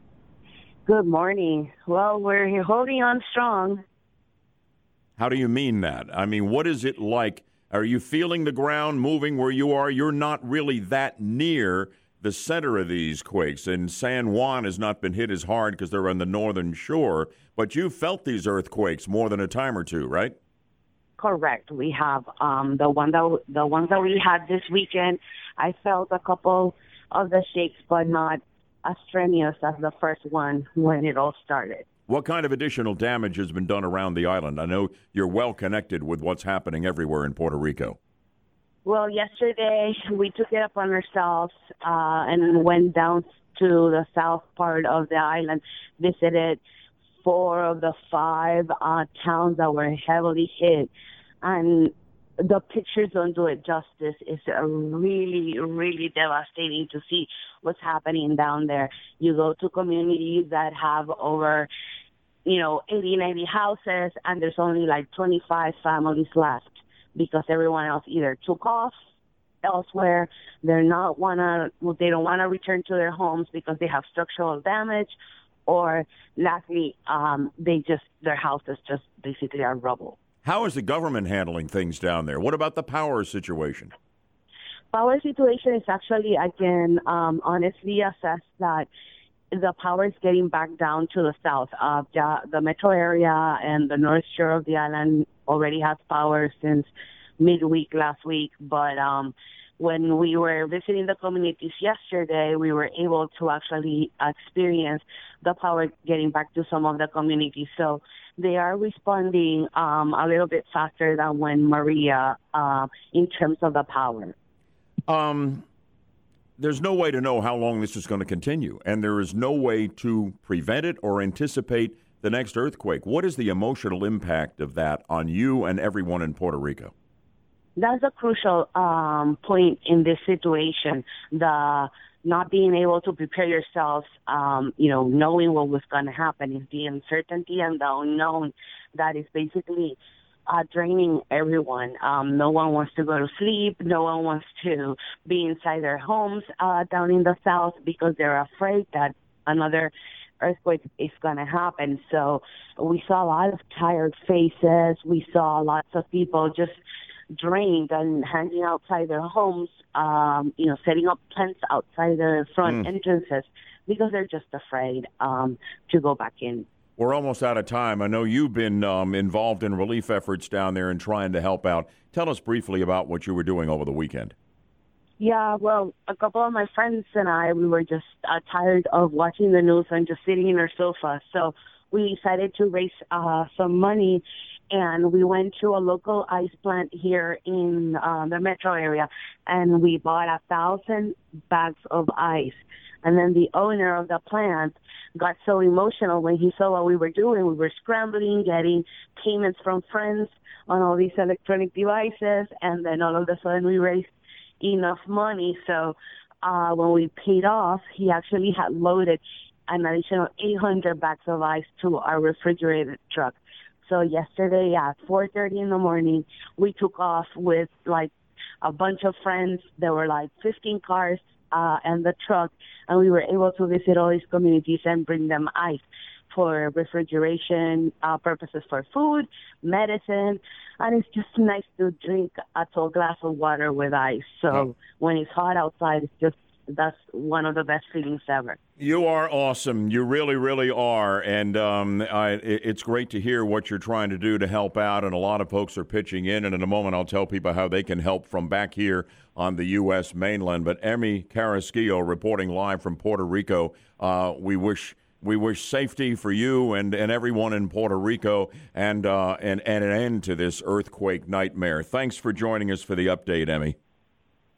Good morning. Well, we're holding on strong. How do you mean that? I mean, what is it like? Are you feeling the ground moving where you are? You're not really that near the center of these quakes, and San Juan has not been hit as hard because they're on the northern shore. But you felt these earthquakes more than a time or two, right? Correct. We have um, the one that the ones that we had this weekend. I felt a couple of the shakes, but not as strenuous as the first one when it all started. What kind of additional damage has been done around the island? I know you're well connected with what's happening everywhere in Puerto Rico. Well, yesterday we took it upon ourselves uh, and went down to the south part of the island, visited four of the five uh, towns that were heavily hit, and the pictures don't do it justice. It's really, really devastating to see what's happening down there. You go to communities that have over, you know, 80, 90 houses, and there's only like 25 families left because everyone else either took off elsewhere. They're not wanna, they don't want to return to their homes because they have structural damage, or lastly, um, they just their houses just basically are rubble. How is the government handling things down there? What about the power situation? Power situation is actually, I can um, honestly assess that the power is getting back down to the south. Uh, the, the metro area and the north shore of the island already has power since midweek last week, but um, when we were visiting the communities yesterday, we were able to actually experience the power getting back to some of the communities. So they are responding um, a little bit faster than when Maria uh, in terms of the power. Um, there's no way to know how long this is going to continue, and there is no way to prevent it or anticipate the next earthquake. What is the emotional impact of that on you and everyone in Puerto Rico? That's a crucial um, point in this situation. The not being able to prepare yourselves, um, you know, knowing what was going to happen is the uncertainty and the unknown that is basically uh, draining everyone. Um, no one wants to go to sleep. No one wants to be inside their homes uh, down in the south because they're afraid that another earthquake is going to happen. So we saw a lot of tired faces. We saw lots of people just drained and hanging outside their homes, um, you know, setting up tents outside their front mm. entrances because they're just afraid um, to go back in. We're almost out of time. I know you've been um, involved in relief efforts down there and trying to help out. Tell us briefly about what you were doing over the weekend. Yeah, well, a couple of my friends and I, we were just uh, tired of watching the news and just sitting in our sofa. So we decided to raise uh, some money and we went to a local ice plant here in uh, the metro area, and we bought a thousand bags of ice. And then the owner of the plant got so emotional when he saw what we were doing. We were scrambling, getting payments from friends on all these electronic devices, and then all of a sudden we raised enough money. So uh, when we paid off, he actually had loaded an additional 800 bags of ice to our refrigerated truck. So yesterday at 4:30 in the morning, we took off with like a bunch of friends. There were like 15 cars uh, and the truck, and we were able to visit all these communities and bring them ice for refrigeration uh, purposes for food, medicine, and it's just nice to drink a tall glass of water with ice. So when it's hot outside, it's just that's one of the best feelings ever. You are awesome. You really, really are. And um, I, it's great to hear what you're trying to do to help out. And a lot of folks are pitching in. And in a moment, I'll tell people how they can help from back here on the U.S. mainland. But Emmy Carrasquillo reporting live from Puerto Rico. Uh, we wish. We wish safety for you and, and everyone in Puerto Rico and, uh, and, and an end to this earthquake nightmare. Thanks for joining us for the update, Emmy.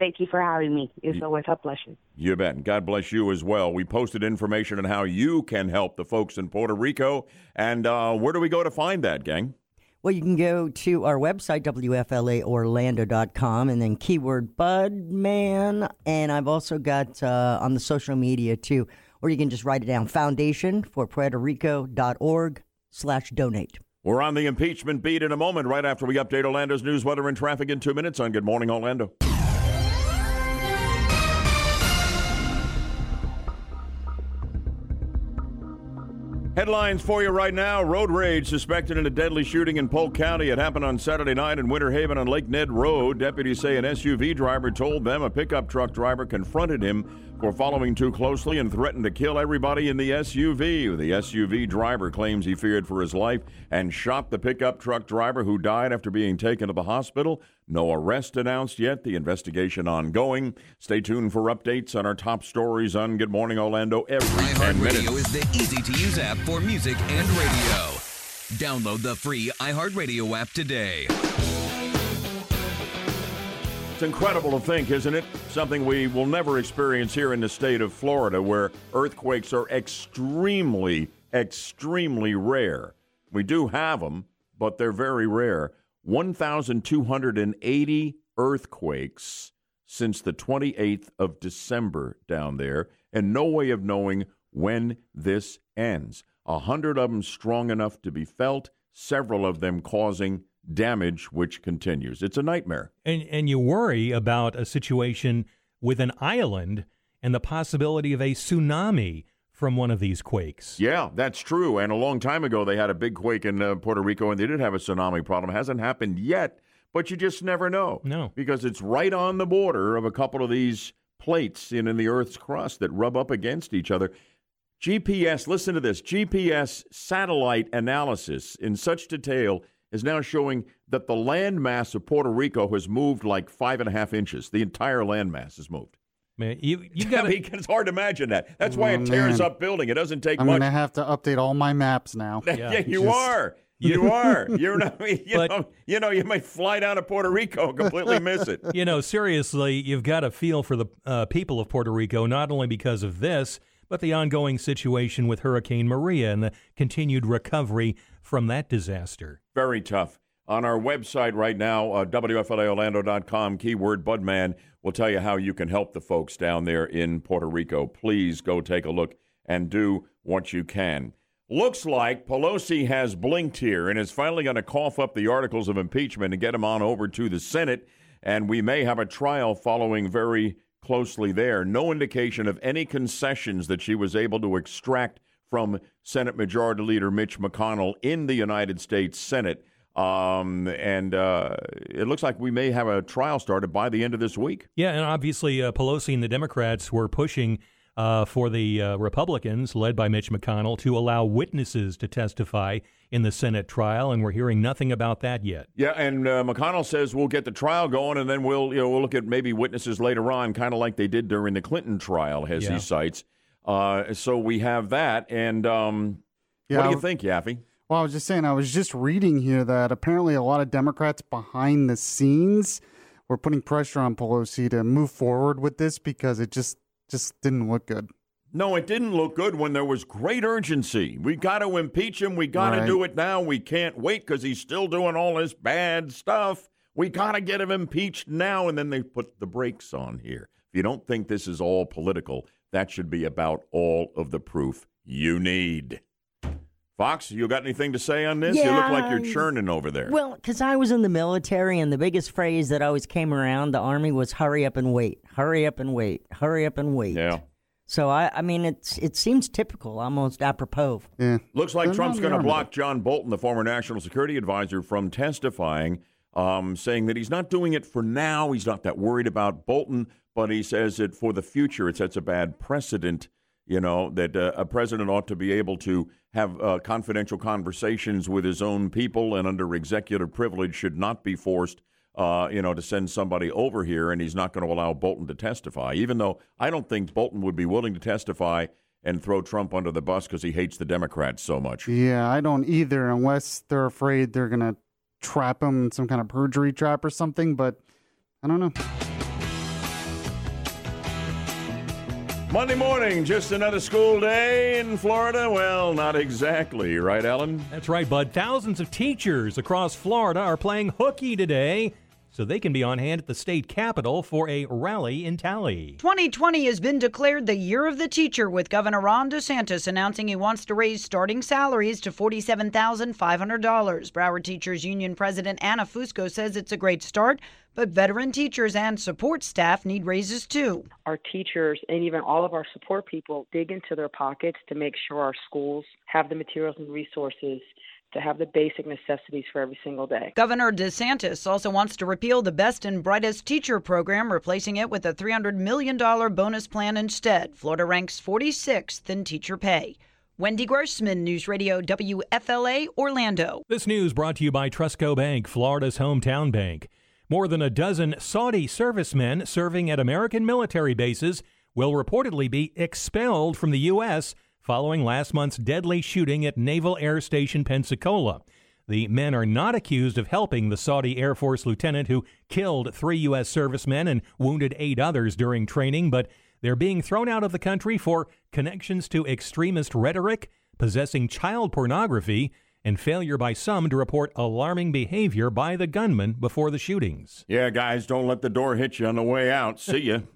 Thank you for having me. It's always a pleasure. You bet. God bless you as well. We posted information on how you can help the folks in Puerto Rico. And uh, where do we go to find that, gang? Well, you can go to our website, WFLAOrlando.com, and then keyword Budman. And I've also got uh, on the social media, too, or you can just write it down, foundation for Puerto Rico.org slash donate. We're on the impeachment beat in a moment, right after we update Orlando's news, weather, and traffic in two minutes on Good Morning Orlando. Headlines for you right now. Road rage suspected in a deadly shooting in Polk County. It happened on Saturday night in Winter Haven on Lake Ned Road. Deputies say an SUV driver told them a pickup truck driver confronted him for following too closely and threatened to kill everybody in the SUV. The SUV driver claims he feared for his life and shot the pickup truck driver who died after being taken to the hospital. No arrest announced yet. The investigation ongoing. Stay tuned for updates on our top stories on Good Morning Orlando every 10 minutes. iHeartRadio is the easy to use app for music and radio. Download the free iHeartRadio app today. It's incredible to think, isn't it? Something we will never experience here in the state of Florida, where earthquakes are extremely, extremely rare. We do have them, but they're very rare. 1,280 earthquakes since the 28th of December down there, and no way of knowing when this ends. A hundred of them strong enough to be felt, several of them causing damage which continues. It's a nightmare. And and you worry about a situation with an island and the possibility of a tsunami from one of these quakes. Yeah, that's true. And a long time ago, they had a big quake in uh, Puerto Rico, and they did have a tsunami problem. It hasn't happened yet, but you just never know. No, because it's right on the border of a couple of these plates in, in the Earth's crust that rub up against each other. GPS, listen to this GPS satellite analysis in such detail is now showing that the landmass of Puerto Rico has moved like five and a half inches. The entire landmass has moved. Man, you you got it's hard to imagine that. That's why Oh, it tears man. up building. It doesn't take much. I'm gonna have to update all my maps now. Yeah, you Just- are. You are. You're not. You know. You know. You might fly down to Puerto Rico and completely miss it. you know, seriously, you've got to feel for the uh, people of Puerto Rico, not only because of this, but the ongoing situation with Hurricane Maria and the continued recovery from that disaster. Very tough. On our website right now, uh, WFLAOrlando.com, keyword Budman, will tell you how you can help the folks down there in Puerto Rico. Please go take a look and do what you can. Looks like Pelosi has blinked here and is finally going to cough up the articles of impeachment and get them on over to the Senate. And we may have a trial following very closely there. No indication of any concessions that she was able to extract from Senate Majority Leader Mitch McConnell in the United States Senate. Um, and uh, it looks like we may have a trial started by the end of this week. Yeah, and obviously uh, Pelosi and the Democrats were pushing uh, for the uh, Republicans, led by Mitch McConnell, to allow witnesses to testify in the Senate trial, and we're hearing nothing about that yet. Yeah, and uh, McConnell says we'll get the trial going, and then we'll you know we'll look at maybe witnesses later on, kind of like they did during the Clinton trial, as Yeah. he cites. Uh, so we have that, and um, Yeah, what do you think, Yaffee? Well, I was just saying, I was just reading here that apparently a lot of Democrats behind the scenes were putting pressure on Pelosi to move forward with this because it just just didn't look good. No, it didn't look good when there was great urgency. We got to impeach him. We got to Right. do it now. We can't wait because he's still doing all this bad stuff. We got to get him impeached now. And then they put the brakes on here. If you don't think this is all political, that should be about all of the proof you need. Fox, you got anything to say on this? you look like you're churning over there. Well, because I was in the military, and the biggest phrase that always came around the army was "hurry up and wait, hurry up and wait, hurry up and wait." Yeah. So I, I mean, it's it seems typical, almost apropos. Yeah. Looks like They're Trump's going to block John Bolton, the former national security advisor, from testifying, um, saying that he's not doing it for now. He's not that worried about Bolton, but he says that for the future, it sets a bad precedent. You know that uh, a president ought to be able to have uh, confidential conversations with his own people, and under executive privilege, should not be forced. Uh, you know, to send somebody over here, and he's not going to allow Bolton to testify. Even though I don't think Bolton would be willing to testify and throw Trump under the bus because he hates the Democrats so much. Yeah, I don't either, unless they're afraid they're gonna trap him in some kind of perjury trap or something. But I don't know. Monday morning, just another school day in Florida? Well, not exactly, right, Alan? That's right, Bud. Thousands of teachers across Florida are playing hooky today so they can be on hand at the state capitol for a rally in Tally. 2020 has been declared the year of the teacher, with Governor Ron DeSantis announcing he wants to raise starting salaries to $47,500. Broward Teachers Union President Anna Fusco says it's a great start, but veteran teachers and support staff need raises too. our teachers and even all of our support people dig into their pockets to make sure our schools have the materials and resources to have the basic necessities for every single day. Governor DeSantis also wants to repeal the Best and Brightest Teacher program, replacing it with a $300 million bonus plan instead. Florida ranks 46th in teacher pay. Wendy Grossman, News Radio WFLA, Orlando. This news brought to you by TrustCo Bank, Florida's hometown bank. More than a dozen Saudi servicemen serving at American military bases will reportedly be expelled from the U.S. following last month's deadly shooting at Naval Air Station Pensacola. The men are not accused of helping the Saudi Air Force lieutenant who killed three U.S. servicemen and wounded eight others during training, but they're being thrown out of the country for connections to extremist rhetoric, possessing child pornography, and failure by some to report alarming behavior by the gunman before the shootings. Yeah, guys, don't let the door hit you on the way out. See ya.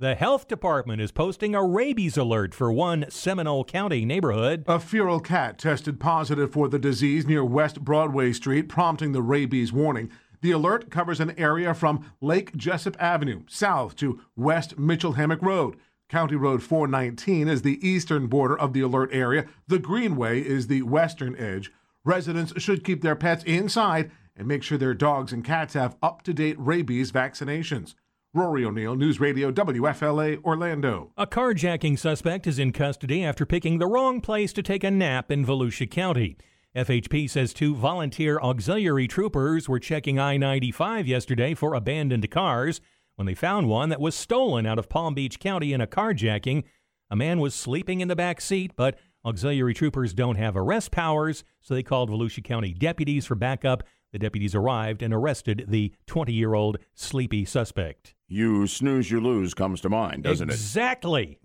The health department is posting a rabies alert for one Seminole County neighborhood. A feral cat tested positive for the disease near West Broadway Street, prompting the rabies warning. The alert covers an area from Lake Jessup Avenue south to West Mitchell Hammock Road. County Road 419 is the eastern border of the alert area. The Greenway is the western edge. Residents should keep their pets inside and make sure their dogs and cats have up to date rabies vaccinations. Rory O'Neill, News Radio WFLA Orlando. A carjacking suspect is in custody after picking the wrong place to take a nap in Volusia County. FHP says two volunteer auxiliary troopers were checking I 95 yesterday for abandoned cars when they found one that was stolen out of Palm Beach County in a carjacking. A man was sleeping in the back seat, but auxiliary troopers don't have arrest powers, so they called Volusia County deputies for backup. The deputies arrived and arrested the 20 year old sleepy suspect. You snooze, you lose comes to mind, doesn't it? Exactly.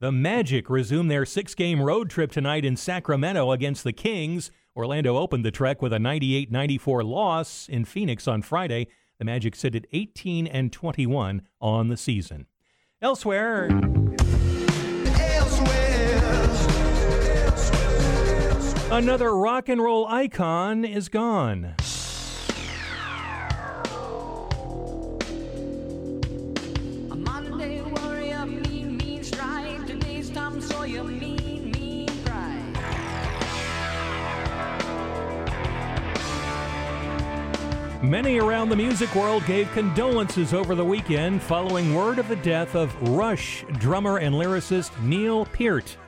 The Magic resume their six game road trip tonight in Sacramento against the Kings. Orlando opened the trek with a 98 94 loss in Phoenix on Friday. The Magic sit at 18 and 21 on the season. Elsewhere. Another rock and roll icon is gone. Many around the music world gave condolences over the weekend following word of the death of Rush drummer and lyricist Neil Peart.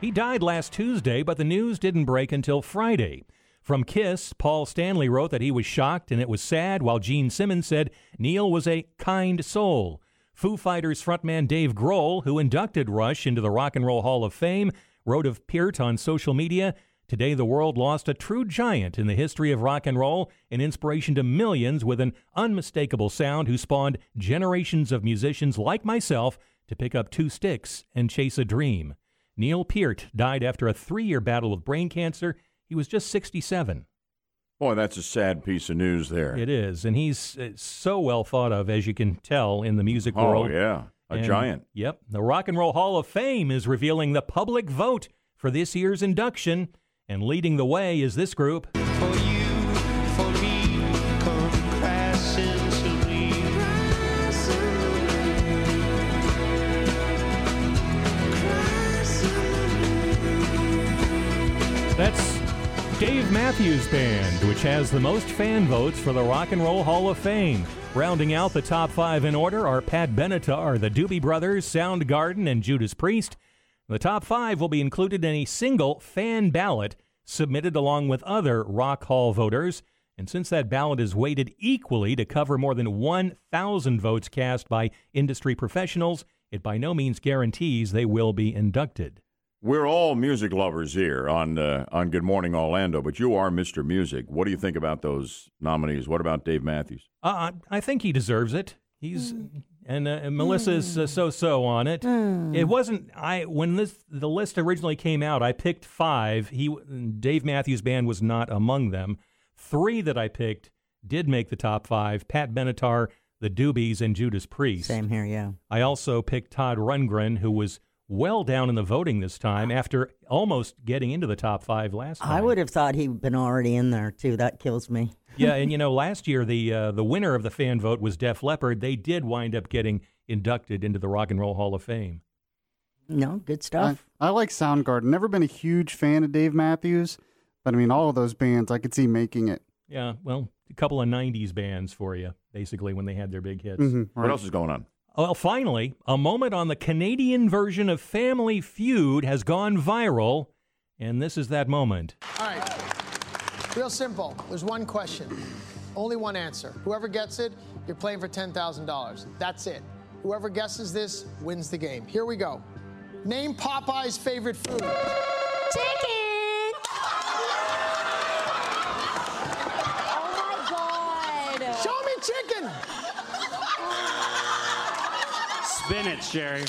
He died last Tuesday, but the news didn't break until Friday. From Kiss, Paul Stanley wrote that he was shocked and it was sad, while Gene Simmons said Neil was a kind soul. Foo Fighters frontman Dave Grohl, who inducted Rush into the Rock and Roll Hall of Fame, wrote of Peart on social media Today, the world lost a true giant in the history of rock and roll, an inspiration to millions with an unmistakable sound who spawned generations of musicians like myself to pick up two sticks and chase a dream. Neil Peart died after a three year battle with brain cancer. He was just 67. Boy, that's a sad piece of news there. It is, and he's uh, so well thought of, as you can tell, in the music Oh, world. Oh, yeah. A And, giant. Yep. The Rock and Roll Hall of Fame is revealing the public vote for this year's induction, and leading the way is this group. For you, for me, come crashing to me. That's Dave Matthews Band, which has the most fan votes for the Rock and Roll Hall of Fame. Rounding out the top five in order are Pat Benatar, the Doobie Brothers, Soundgarden, and Judas Priest. The top five will be included in a single fan ballot submitted along with other Rock Hall voters. And since that ballot is weighted equally to cover more than 1,000 votes cast by industry professionals, it by no means guarantees they will be inducted. We're all music lovers here on uh, on Good Morning Orlando, but you are Mr. Music. What do you think about those nominees? What about Dave Matthews? Uh, I I think he deserves it. He's and, uh, and Melissa's uh, so-so on it. It wasn't I when this the list originally came out. I picked five. He Dave Matthews Band was not among them. Three that I picked did make the top five: Pat Benatar, the Doobies, and Judas Priest. Same here, yeah. I also picked Todd Rundgren, who was well down in the voting this time after almost getting into the top five last time. I would have thought he'd been already in there too. That kills me. yeah, and you know, last year the uh, the winner of the fan vote was Def Leppard. They did wind up getting inducted into the Rock and Roll Hall of Fame. No, good stuff. I, I like Soundgarden. Never been a huge fan of Dave Matthews, but I mean, all of those bands I could see making it. Yeah, well, a couple of '90s bands for you, basically when they had their big hits. Mhm, What else is going on? Uh, well, finally, a moment on the Canadian version of Family Feud has gone viral, and this is that moment. All right. Real simple. There's one question, only one answer. Whoever gets it, you're playing for $10,000. That's it. Whoever guesses this wins the game. Here we go. Name Popeye's favorite food. Chicken! Oh my God! Show me chicken! Spinach, Jerry.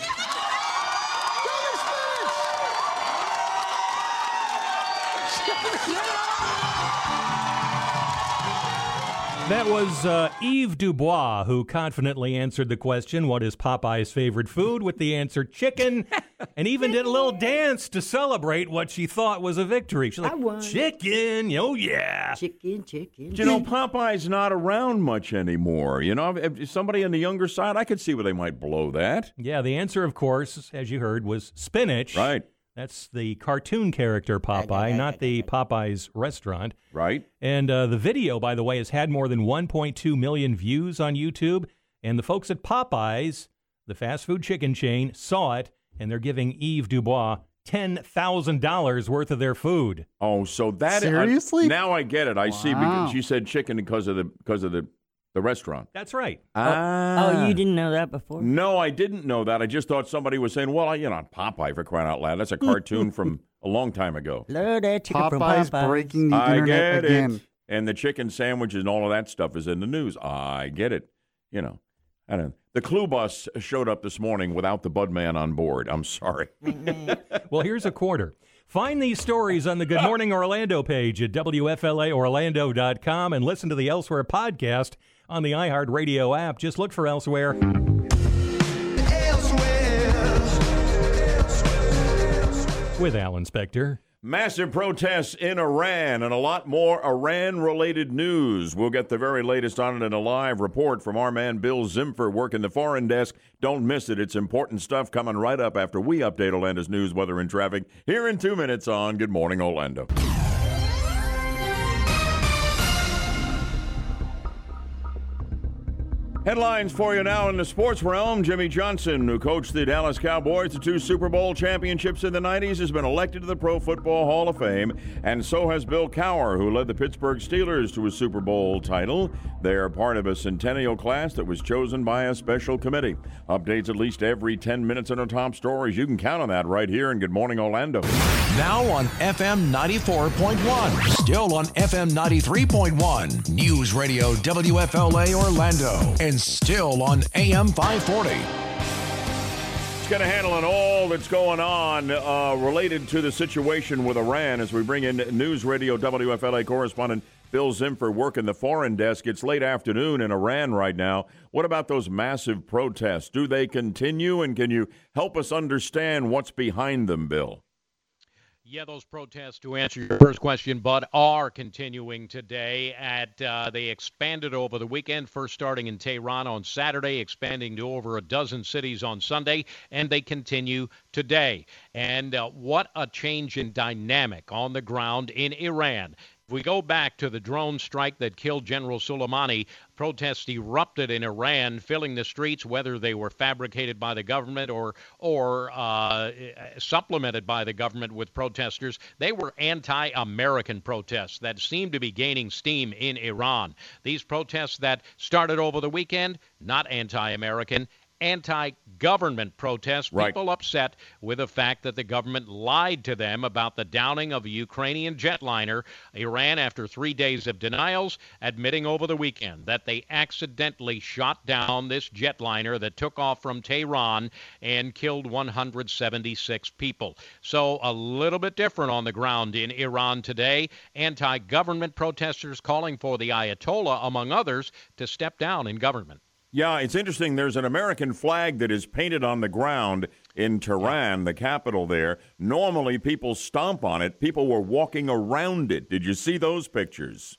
That was uh, Eve Dubois who confidently answered the question, What is Popeye's favorite food? with the answer chicken, and even did a little dance to celebrate what she thought was a victory. She's like, Chicken, oh yeah. Chicken, chicken. You know, Popeye's not around much anymore. You know, if, if somebody on the younger side, I could see where they might blow that. Yeah, the answer, of course, as you heard, was spinach. Right. That's the cartoon character Popeye, not the Popeye's restaurant. Right. And uh, the video, by the way, has had more than 1.2 million views on YouTube. And the folks at Popeyes, the fast food chicken chain, saw it, and they're giving Eve Dubois $10,000 worth of their food. Oh, so that Seriously? I- now I get it. I see because she said chicken because of the because of the the restaurant. That's right. Ah. oh, you didn't know that before? No, I didn't know that. I just thought somebody was saying, "Well, I- you know, Popeye for crying out loud. That's a cartoon from a long time ago." Love that chicken from Popeye's Popeyes. breaking the I internet get again. it. And the chicken sandwiches and all of that stuff is in the news. I get it. You know, I don't. The Clue bus showed up this morning without the Budman on board. I'm sorry. well, here's a quarter. Find these stories on the Good Morning Orlando page at WFLAOrlando.com and listen to the Elsewhere podcast on the iHeartRadio app. Just look for Elsewhere. With Alan Spector. Massive protests in Iran and a lot more Iran related news. We'll get the very latest on it in a live report from our man Bill Zimfer working the foreign desk. Don't miss it. It's important stuff coming right up after we update Orlando's news, weather, and traffic here in two minutes on Good Morning Orlando. Headlines for you now in the sports realm. Jimmy Johnson, who coached the Dallas Cowboys to two Super Bowl championships in the 90s, has been elected to the Pro Football Hall of Fame. And so has Bill Cowher, who led the Pittsburgh Steelers to a Super Bowl title. They are part of a centennial class that was chosen by a special committee. Updates at least every 10 minutes on our top stories. You can count on that right here in Good Morning Orlando. Now on FM 94.1. Still on FM 93.1. News Radio WFLA Orlando. And still on AM 540. It's going to handle on all that's going on uh, related to the situation with Iran as we bring in News Radio WFLA correspondent Bill Zimfer working the foreign desk. It's late afternoon in Iran right now. What about those massive protests? Do they continue? And can you help us understand what's behind them, Bill? Yeah, those protests, to answer your first question, Bud, are continuing today. At uh, they expanded over the weekend, first starting in Tehran on Saturday, expanding to over a dozen cities on Sunday, and they continue today. And uh, what a change in dynamic on the ground in Iran. If we go back to the drone strike that killed General Soleimani, protests erupted in Iran, filling the streets, whether they were fabricated by the government or or uh, supplemented by the government with protesters. They were anti-American protests that seemed to be gaining steam in Iran. These protests that started over the weekend, not anti-American, anti government protests. Right. People upset with the fact that the government lied to them about the downing of a Ukrainian jetliner. Iran, after three days of denials, admitting over the weekend that they accidentally shot down this jetliner that took off from Tehran and killed 176 people. So a little bit different on the ground in Iran today. Anti government protesters calling for the Ayatollah, among others, to step down in government. Yeah, it's interesting. There's an American flag that is painted on the ground in Tehran, the capital there. Normally, people stomp on it. People were walking around it. Did you see those pictures?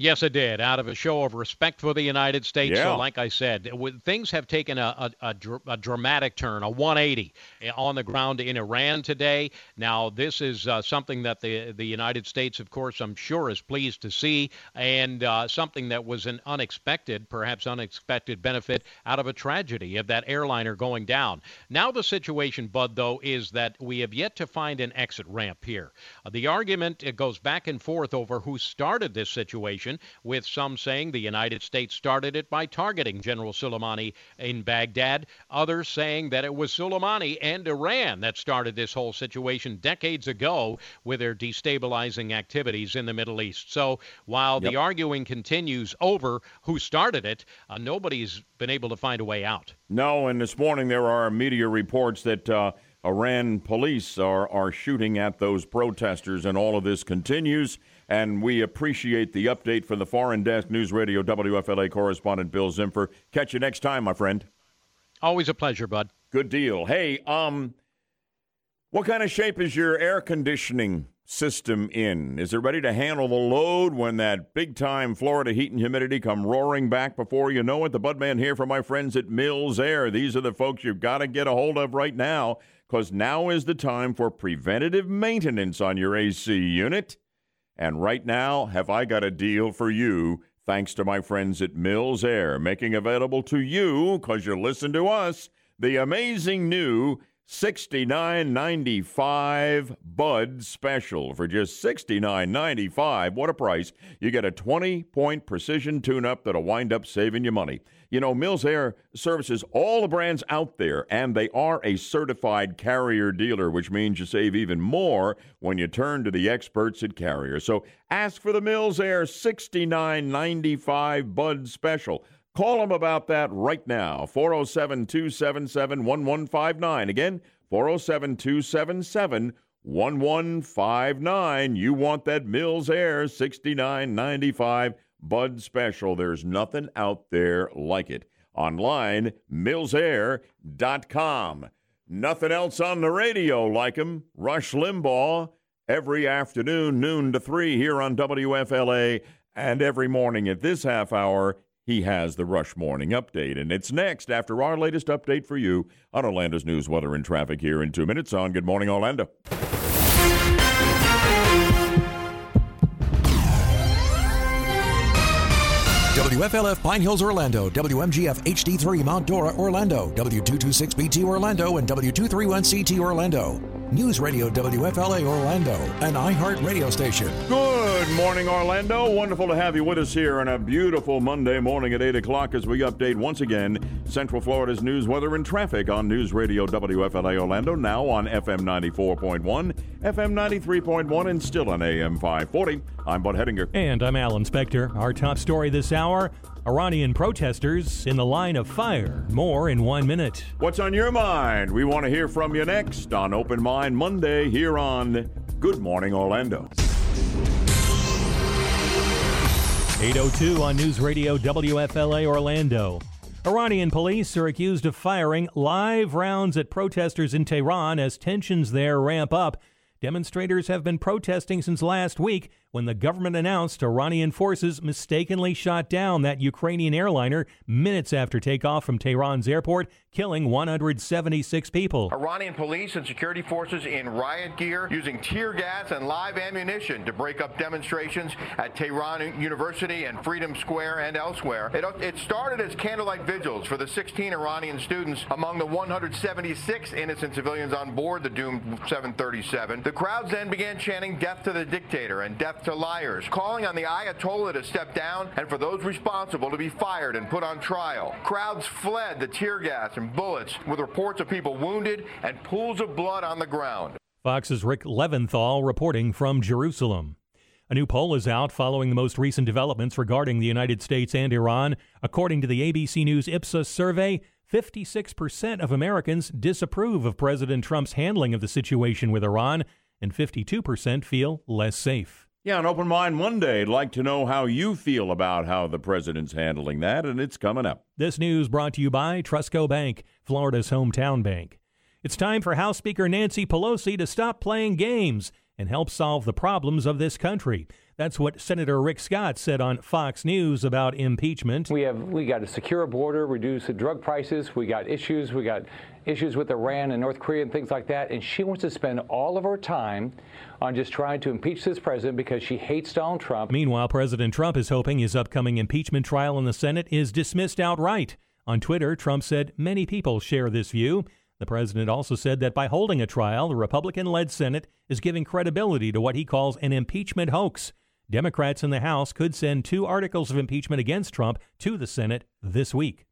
Yes, it did. Out of a show of respect for the United States. Yeah. So, like I said, things have taken a, a, a, dr- a dramatic turn, a 180 on the ground in Iran today. Now, this is uh, something that the the United States, of course, I'm sure, is pleased to see, and uh, something that was an unexpected, perhaps unexpected benefit out of a tragedy of that airliner going down. Now, the situation, Bud, though, is that we have yet to find an exit ramp here. Uh, the argument it goes back and forth over who started this situation with some saying the United States started it by targeting General Soleimani in Baghdad, others saying that it was Soleimani and Iran that started this whole situation decades ago with their destabilizing activities in the Middle East. So while the arguing continues over who started it, uh, nobody's been able to find a way out. No, and this morning there are media reports that uh, Iran police are, are shooting at those protesters, and all of this continues. And we appreciate the update from the Foreign Desk News Radio WFLA correspondent Bill Zimfer. Catch you next time, my friend. Always a pleasure, bud. Good deal. Hey, um, what kind of shape is your air conditioning system in? Is it ready to handle the load when that big time Florida heat and humidity come roaring back before you know it? The Budman here for my friends at Mills Air. These are the folks you've got to get a hold of right now because now is the time for preventative maintenance on your AC unit. And right now, have I got a deal for you? Thanks to my friends at Mills Air, making available to you, because you listen to us, the amazing new 69.95 Bud special for just 69.95. What a price. You get a 20-point precision tune-up that'll wind up saving you money. You know, Mills Air services all the brands out there, and they are a certified carrier dealer, which means you save even more when you turn to the experts at Carrier. So ask for the Mills Air 69.95 Bud special. Call them about that right now. 407 277 1159. Again, 407 277 1159. You want that Mills Air 69.95 Bud special. There's nothing out there like it. Online, millsair.com. Nothing else on the radio like him. Rush Limbaugh every afternoon, noon to 3 here on WFLA, and every morning at this half hour he has the Rush Morning Update. And it's next after our latest update for you on Orlando's news, weather, and traffic here in two minutes on Good Morning Orlando. WFLF Pine Hills, Orlando. WMGF HD3 Mount Dora, Orlando. W226BT Orlando and W231CT Orlando. News Radio WFLA Orlando, an iHeart radio station. Good morning, Orlando. Wonderful to have you with us here on a beautiful Monday morning at 8 o'clock as we update once again Central Florida's news, weather, and traffic on News Radio WFLA Orlando, now on FM 94.1, FM 93.1, and still on AM 540. I'm Bud Hedinger. And I'm Alan Spector. Our top story this hour Iranian protesters in the line of fire. More in one minute. What's on your mind? We want to hear from you next on Open Mind Monday here on Good Morning Orlando. 802 on News Radio WFLA Orlando. Iranian police are accused of firing live rounds at protesters in Tehran as tensions there ramp up. Demonstrators have been protesting since last week when the government announced Iranian forces mistakenly shot down that Ukrainian airliner minutes after takeoff from Tehran's airport, killing 176 people. Iranian police and security forces in riot gear using tear gas and live ammunition to break up demonstrations at Tehran University and Freedom Square and elsewhere. It, it started as candlelight vigils for the 16 Iranian students among the 176 innocent civilians on board the doomed 737. The crowds then began chanting death to the dictator and death to liars, calling on the Ayatollah to step down and for those responsible to be fired and put on trial. Crowds fled the tear gas and bullets with reports of people wounded and pools of blood on the ground. Fox's Rick Leventhal reporting from Jerusalem. A new poll is out following the most recent developments regarding the United States and Iran. According to the ABC News Ipsos survey, 56% of Americans disapprove of President Trump's handling of the situation with Iran, and 52% feel less safe. Yeah, on Open Mind Monday, I'd like to know how you feel about how the president's handling that, and it's coming up. This news brought to you by TrustCo Bank, Florida's hometown bank. It's time for House Speaker Nancy Pelosi to stop playing games and help solve the problems of this country. That's what Senator Rick Scott said on Fox News about impeachment. We have we got a secure border, reduce the drug prices. We got issues. We got issues with Iran and North Korea and things like that. And she wants to spend all of her time on just trying to impeach this president because she hates Donald Trump. Meanwhile, President Trump is hoping his upcoming impeachment trial in the Senate is dismissed outright. On Twitter, Trump said many people share this view. The president also said that by holding a trial, the Republican led Senate is giving credibility to what he calls an impeachment hoax. Democrats in the House could send two articles of impeachment against Trump to the Senate this week.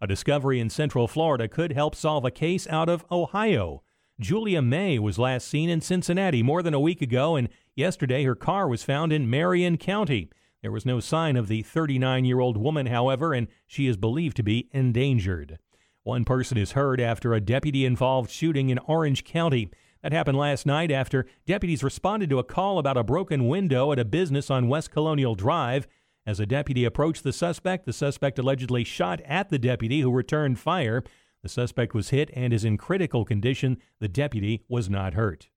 A discovery in Central Florida could help solve a case out of Ohio. Julia May was last seen in Cincinnati more than a week ago, and yesterday her car was found in Marion County. There was no sign of the 39 year old woman, however, and she is believed to be endangered. One person is hurt after a deputy involved shooting in Orange County. That happened last night after deputies responded to a call about a broken window at a business on West Colonial Drive. As a deputy approached the suspect, the suspect allegedly shot at the deputy who returned fire. The suspect was hit and is in critical condition. The deputy was not hurt.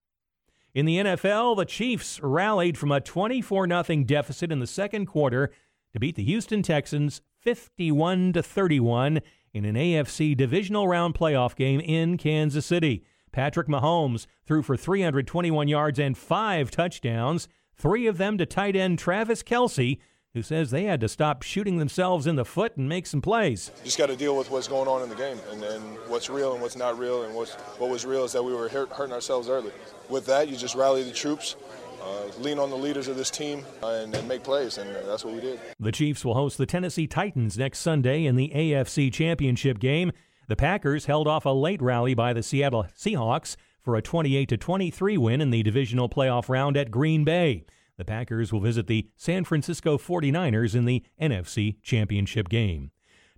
In the NFL, the Chiefs rallied from a 24 0 deficit in the second quarter to beat the Houston Texans 51 31 in an AFC divisional round playoff game in Kansas City. Patrick Mahomes threw for 321 yards and five touchdowns, three of them to tight end Travis Kelce, who says they had to stop shooting themselves in the foot and make some plays. Just got to deal with what's going on in the game and, and what's real and what's not real. And what was real is that we were hurt, hurting ourselves early. With that, you just rally the troops. Uh, lean on the leaders of this team uh, and, and, make plays, and that's what we did. The Chiefs will host the Tennessee Titans next Sunday in the AFC Championship game. The Packers held off a late rally by the Seattle Seahawks for a 28 23 win in the divisional playoff round at Green Bay. The Packers will visit the San Francisco 49ers in the NFC Championship game.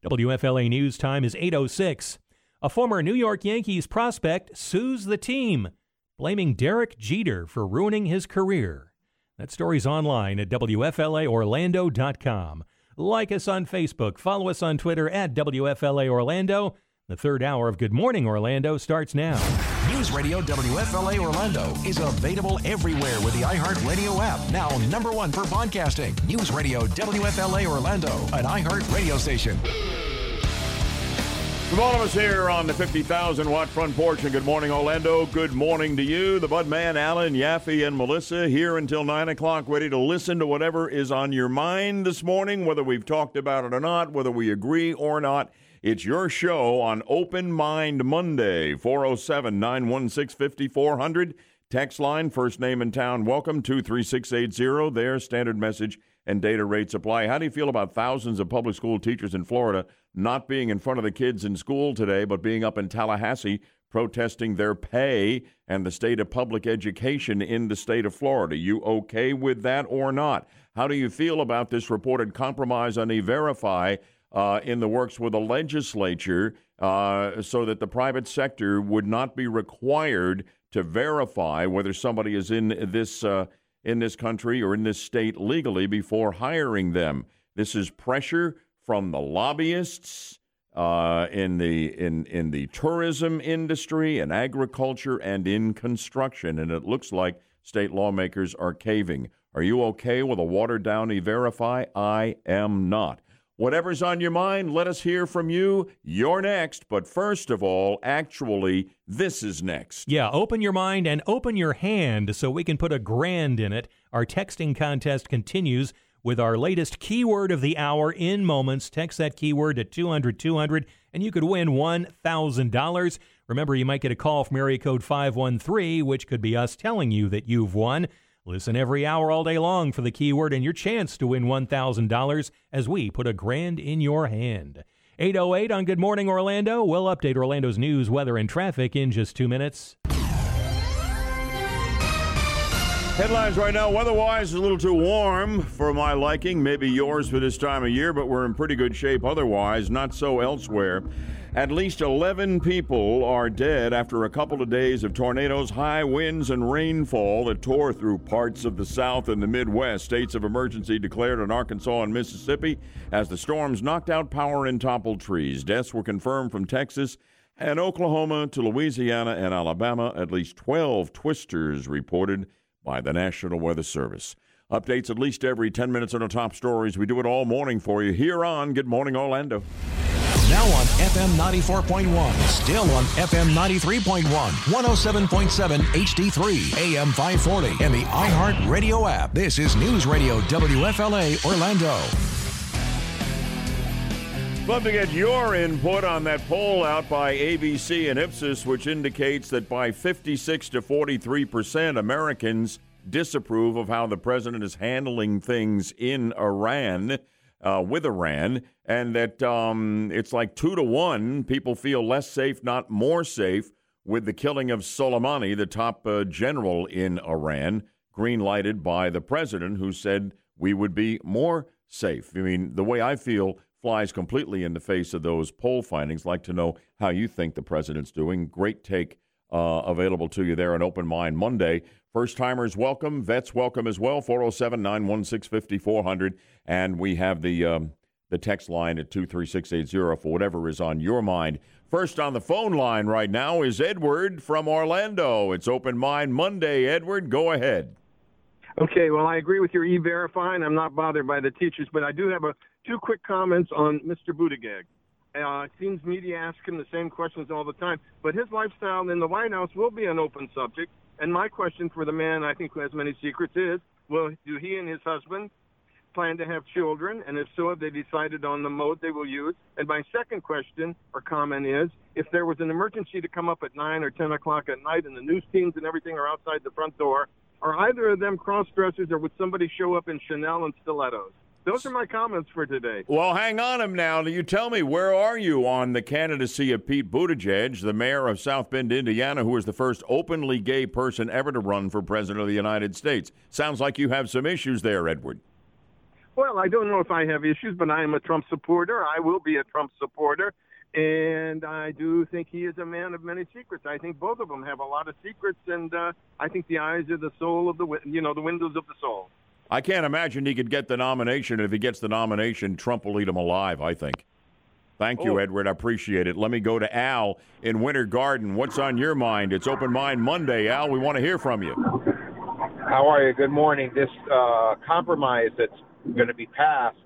WFLA News Time is 8:06. A former New York Yankees prospect sues the team, blaming Derek Jeter for ruining his career. That story's online at WFLAOrlando.com. Like us on Facebook, follow us on Twitter at WFLA Orlando. The third hour of Good Morning Orlando starts now. News Radio WFLA Orlando is available everywhere with the iHeartRadio app. Now, number one for podcasting. News Radio WFLA Orlando, an iHeart radio station. From all of us here on the 50,000 watt front porch and Good Morning Orlando, good morning to you, the Budman, Alan, Yaffee, and Melissa here until 9 o'clock, ready to listen to whatever is on your mind this morning, whether we've talked about it or not, whether we agree or not. It's your show on Open Mind Monday, 407 916 5400. Text line, first name in town, welcome, to 23680. There, standard message and data rates apply. How do you feel about thousands of public school teachers in Florida not being in front of the kids in school today, but being up in Tallahassee protesting their pay and the state of public education in the state of Florida? You okay with that or not? How do you feel about this reported compromise on E-Verify uh, in the works with the legislature uh, so that the private sector would not be required to verify whether somebody is in this uh, in this country or in this state legally before hiring them. This is pressure from the lobbyists uh, in the in in the tourism industry and agriculture and in construction, and it looks like state lawmakers are caving. Are you okay with a watered down e-verify? I am not. Whatever's on your mind, let us hear from you. You're next. But first of all, actually, this is next. Yeah, open your mind and open your hand so we can put a grand in it. Our texting contest continues with our latest keyword of the hour in moments. Text that keyword to 200 200 and you could win $1,000. Remember, you might get a call from area code 513, which could be us telling you that you've won. Listen every hour all day long for the keyword and your chance to win $1,000 as we put a grand in your hand. 808 on Good Morning Orlando. We'll update Orlando's news, weather, and traffic in just two minutes. Headlines right now. Weather-wise, a little too warm for my liking. Maybe yours for this time of year, but we're in pretty good shape otherwise. Not so elsewhere. At least 11 people are dead after a couple of days of tornadoes, high winds, and rainfall that tore through parts of the South and the Midwest. States of emergency declared in Arkansas and Mississippi as the storms knocked out power and toppled trees. Deaths were confirmed from Texas and Oklahoma to Louisiana and Alabama. At least 12 twisters reported by the National Weather Service. Updates at least every 10 minutes on our top stories. We do it all morning for you here on Good Morning Orlando. Now on FM 94.1, still on FM 93.1, 107.7 HD3, AM 540, and the iHeart Radio app. This is News Radio WFLA Orlando. Love to get your input on that poll out by ABC and Ipsos, which indicates that by 56 to 43 percent, Americans disapprove of how the president is handling things in Iran, uh, with Iran, and that um, it's like two to one. People feel less safe, not more safe, with the killing of Soleimani, the top uh, general in Iran, green lighted by the president, who said we would be more safe. I mean, the way I feel flies completely in the face of those poll findings. Like to know how you think the president's doing. Great take uh, available to you there on Open Mind Monday. First timers welcome, vets welcome as well. 407 916 5400. And we have the, um, the text line at 23680 for whatever is on your mind. First on the phone line right now is Edward from Orlando. It's Open Mind Monday. Edward, go ahead. Okay, well, I agree with your e-verifying. I'm not bothered by the teachers, but I do have a two quick comments on Mr. Buttigieg. Uh, it seems media ask him the same questions all the time, but his lifestyle in the White House will be an open subject. And my question for the man, I think, who has many secrets is, will do he and his husband plan to have children? And if so, have they decided on the mode they will use? And my second question or comment is, if there was an emergency to come up at 9 or 10 o'clock at night and the news teams and everything are outside the front door, are either of them cross-dressers or would somebody show up in Chanel and stilettos? Those are my comments for today. Well, hang on him now. You tell me, where are you on the candidacy of Pete Buttigieg, the mayor of South Bend, Indiana, who was the first openly gay person ever to run for president of the United States? Sounds like you have some issues there, Edward. Well, I don't know if I have issues, but I am a Trump supporter. I will be a Trump supporter. And I do think he is a man of many secrets. I think both of them have a lot of secrets, and uh, I think the eyes are the soul of the, you know, the windows of the soul. I can't imagine he could get the nomination. And if he gets the nomination, Trump will eat him alive, I think. Thank you, Oh. Edward. I appreciate it. Let me go to Al in Winter Garden. What's on your mind? It's Open Mind Monday, Al. We want to hear from you. How are you? Good morning. This uh, compromise that's going to be passed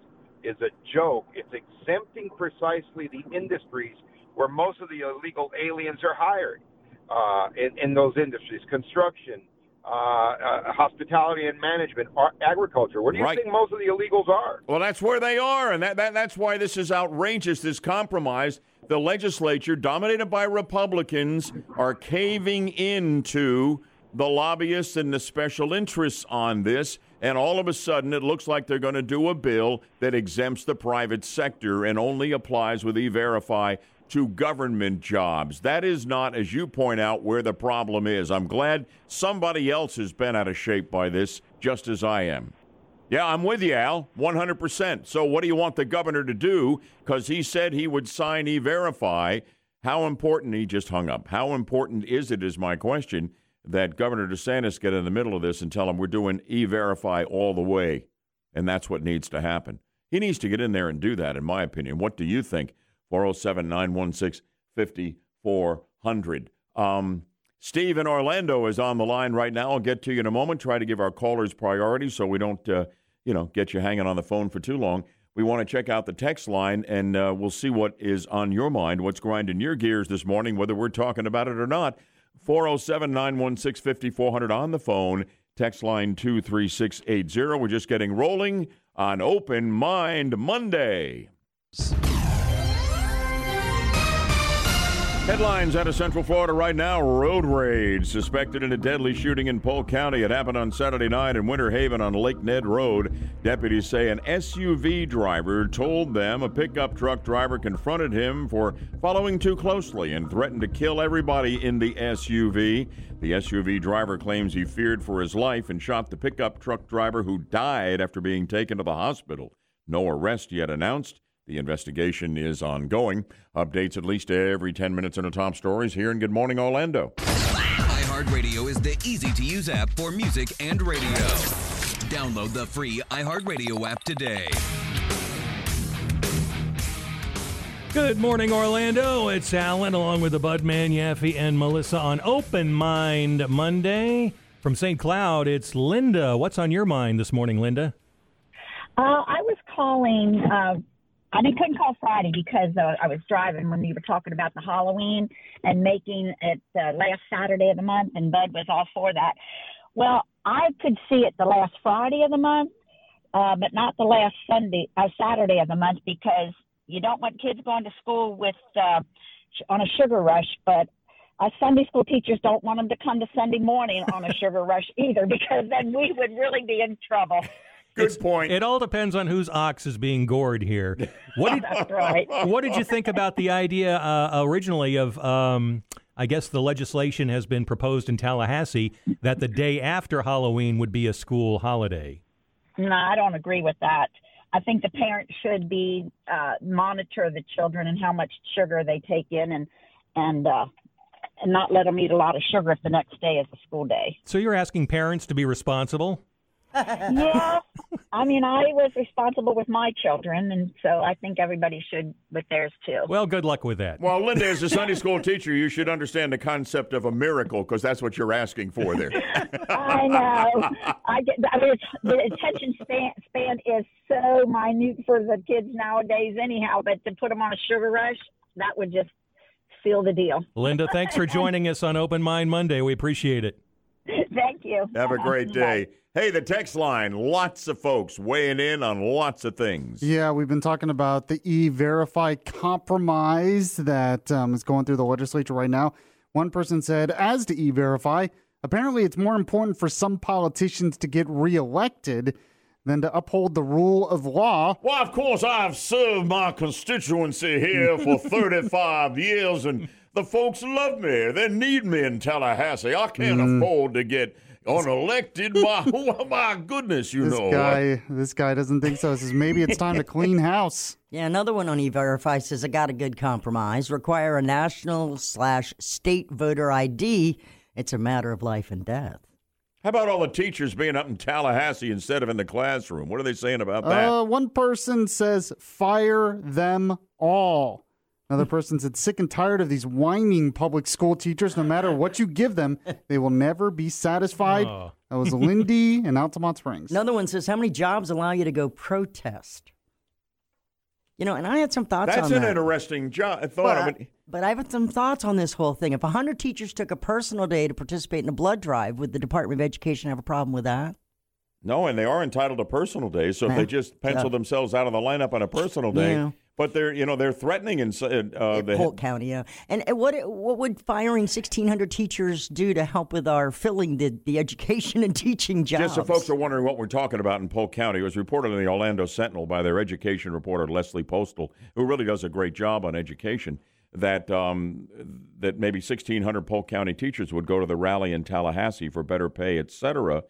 is a joke. It's exempting precisely the industries where most of the illegal aliens are hired uh, in, in those industries construction, uh, uh, hospitality and management, agriculture. Where do you Right. think most of the illegals are? Well, that's where they are, and that, that that's why this is outrageous. This compromise. The legislature, dominated by Republicans, are caving into the lobbyists and the special interests on this. And all of a sudden, it looks like they're going to do a bill that exempts the private sector and only applies with E-Verify to government jobs. That is not, as you point out, where the problem is. I'm glad somebody else has been out of shape by this, just as I am. Yeah, I'm with you, Al, 100%. So, what do you want the governor to do? Because he said he would sign e verify. How important, he just hung up. How important is it, is my question, that Governor DeSantis get in the middle of this and tell him we're doing e verify all the way? And that's what needs to happen. He needs to get in there and do that, in my opinion. What do you think? 407 916 5400. Um, Steve in Orlando is on the line right now. I'll get to you in a moment. Try to give our callers priority so we don't, uh, you know, get you hanging on the phone for too long. We want to check out the text line, and uh, we'll see what is on your mind, what's grinding your gears this morning, whether we're talking about it or not. 407 916 5400 on the phone. Text line 23680. We're just getting rolling on Open Mind Monday. Headlines out of Central Florida right now road rage suspected in a deadly shooting in Polk County. It happened on Saturday night in Winter Haven on Lake Ned Road. Deputies say an SUV driver told them a pickup truck driver confronted him for following too closely and threatened to kill everybody in the SUV. The SUV driver claims he feared for his life and shot the pickup truck driver who died after being taken to the hospital. No arrest yet announced. The investigation is ongoing. Updates at least every 10 minutes in the top stories here in Good Morning Orlando. iHeartRadio is the easy to use app for music and radio. Download the free iHeartRadio app today. Good morning, Orlando. It's Alan along with the Budman, Yaffee, and Melissa on Open Mind Monday. From St. Cloud, it's Linda. What's on your mind this morning, Linda? Uh, I was calling. Uh, I didn't couldn't call Friday because uh, I was driving when you were talking about the Halloween and making it uh, last Saturday of the month, and Bud was all for that. Well, I could see it the last Friday of the month, uh, but not the last Sunday, uh, Saturday of the month because you don't want kids going to school with uh, on a sugar rush, but uh, Sunday school teachers don't want them to come to Sunday morning on a sugar rush either because then we would really be in trouble. Good point. It all depends on whose ox is being gored here. What did, That's right. what did you think about the idea uh, originally of, um, I guess the legislation has been proposed in Tallahassee that the day after Halloween would be a school holiday? No, I don't agree with that. I think the parents should be uh, monitor the children and how much sugar they take in, and and uh, and not let them eat a lot of sugar if the next day is a school day. So you're asking parents to be responsible? Yeah, I mean, I was responsible with my children, and so I think everybody should with theirs too. Well, good luck with that. Well, Linda, as a Sunday school teacher, you should understand the concept of a miracle because that's what you're asking for there. I know. I get. I mean, the attention span, span is so minute for the kids nowadays, anyhow. But to put them on a sugar rush, that would just seal the deal. Linda, thanks for joining us on Open Mind Monday. We appreciate it. Thank you. Have a great day. Hey, the text line, lots of folks weighing in on lots of things. Yeah, we've been talking about the e verify compromise that um, is going through the legislature right now. One person said, as to e verify, apparently it's more important for some politicians to get reelected than to uphold the rule of law. Well, of course, I've served my constituency here for 35 years, and the folks love me. They need me in Tallahassee. I can't Mm. afford to get unelected. my, my goodness, you know. this know. guy, this guy doesn't think so. Says maybe it's time to clean house. Yeah, another one on E-Verify says I got a good compromise. Require a national slash state voter ID. It's a matter of life and death. How about all the teachers being up in Tallahassee instead of in the classroom? What are they saying about that? Uh, one person says fire them all. Another person said sick and tired of these whining public school teachers. No matter what you give them, they will never be satisfied. Oh. That was Lindy in Altamonte Springs. Another one says how many jobs allow you to go protest? You know, and I had some thoughts on that. That's on an that. interesting jo- thought. of But, it. but I have some thoughts on this whole thing. If 100 teachers took a personal day to participate in a blood drive, would the Department of Education have a problem with that? No, and they are entitled to personal days. So if they just pencil Yeah. themselves out of the lineup on a personal day, Yeah. But they're you know they're threatening and uh, the Polk County, yeah. And what what would firing 1,600 teachers do to help with our filling the, the education and teaching jobs? Just so folks are wondering what we're talking about in Polk County, it was reported in the Orlando Sentinel by their education reporter Leslie Postal, who really does a great job on education. That um, that maybe 1,600 Polk County teachers would go to the rally in Tallahassee for better pay, et cetera,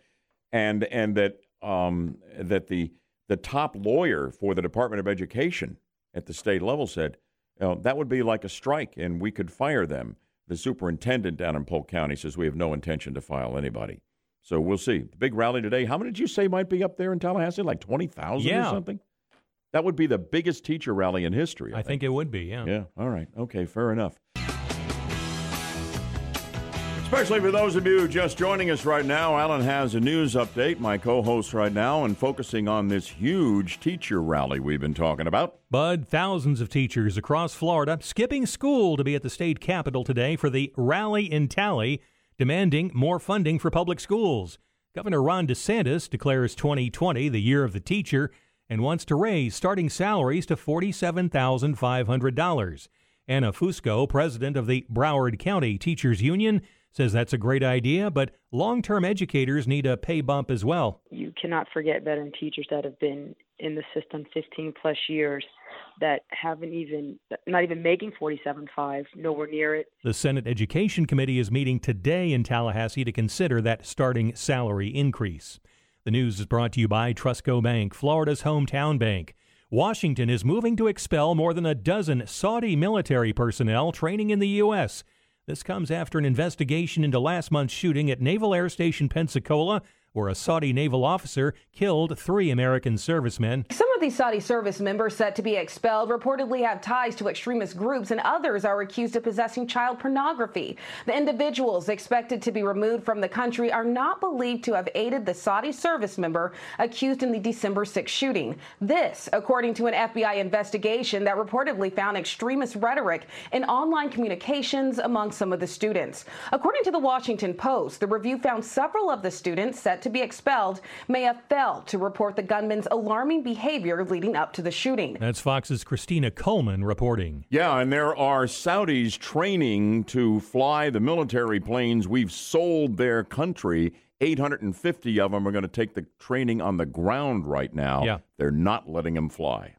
and and that um, that the the top lawyer for the Department of Education at the state level said you know, that would be like a strike, and we could fire them. The superintendent down in Polk County says we have no intention to file anybody. So we'll see. The big rally today. How many did you say might be up there in Tallahassee? Like twenty thousand or Yeah. something. That would be the biggest teacher rally in history. I, I think it would be, yeah. Yeah. All right. Okay. Fair enough. Especially for those of you just joining us right now, Alan has a news update, my co host right now, and focusing on this huge teacher rally we've been talking about. Bud, thousands of teachers across Florida skipping school to be at the state capitol today for the rally in Tally, demanding more funding for public schools. Governor Ron DeSantis declares 2020 the year of the teacher and wants to raise starting salaries to $47,500. Anna Fusco, president of the Broward County Teachers Union, says that's a great idea, but long term educators need a pay bump as well. You cannot forget veteran teachers that have been in the system 15 plus years that haven't even, not even making 47.5, nowhere near it. The Senate Education Committee is meeting today in Tallahassee to consider that starting salary increase. The news is brought to you by TrustCo Bank, Florida's hometown bank. Washington is moving to expel more than a dozen Saudi military personnel training in the U.S. This comes after an investigation into last month's shooting at Naval Air Station Pensacola, where a Saudi naval officer killed three American servicemen. Some of these Saudi service members set to be expelled reportedly have ties to extremist groups, and others are accused of possessing child pornography. The individuals expected to be removed from the country are not believed to have aided the Saudi service member accused in the December 6 shooting. This, according to an FBI investigation that reportedly found extremist rhetoric in online communications among some of the students. According to the Washington Post, the review found several of the students set to be expelled may have failed to report the gunman's alarming behavior leading up to the shooting. That's Fox's Christina Coleman reporting. Yeah, and there are Saudis training to fly the military planes we've sold their country. 850 of them are going to take the training on the ground right now. Yeah. They're not letting them fly.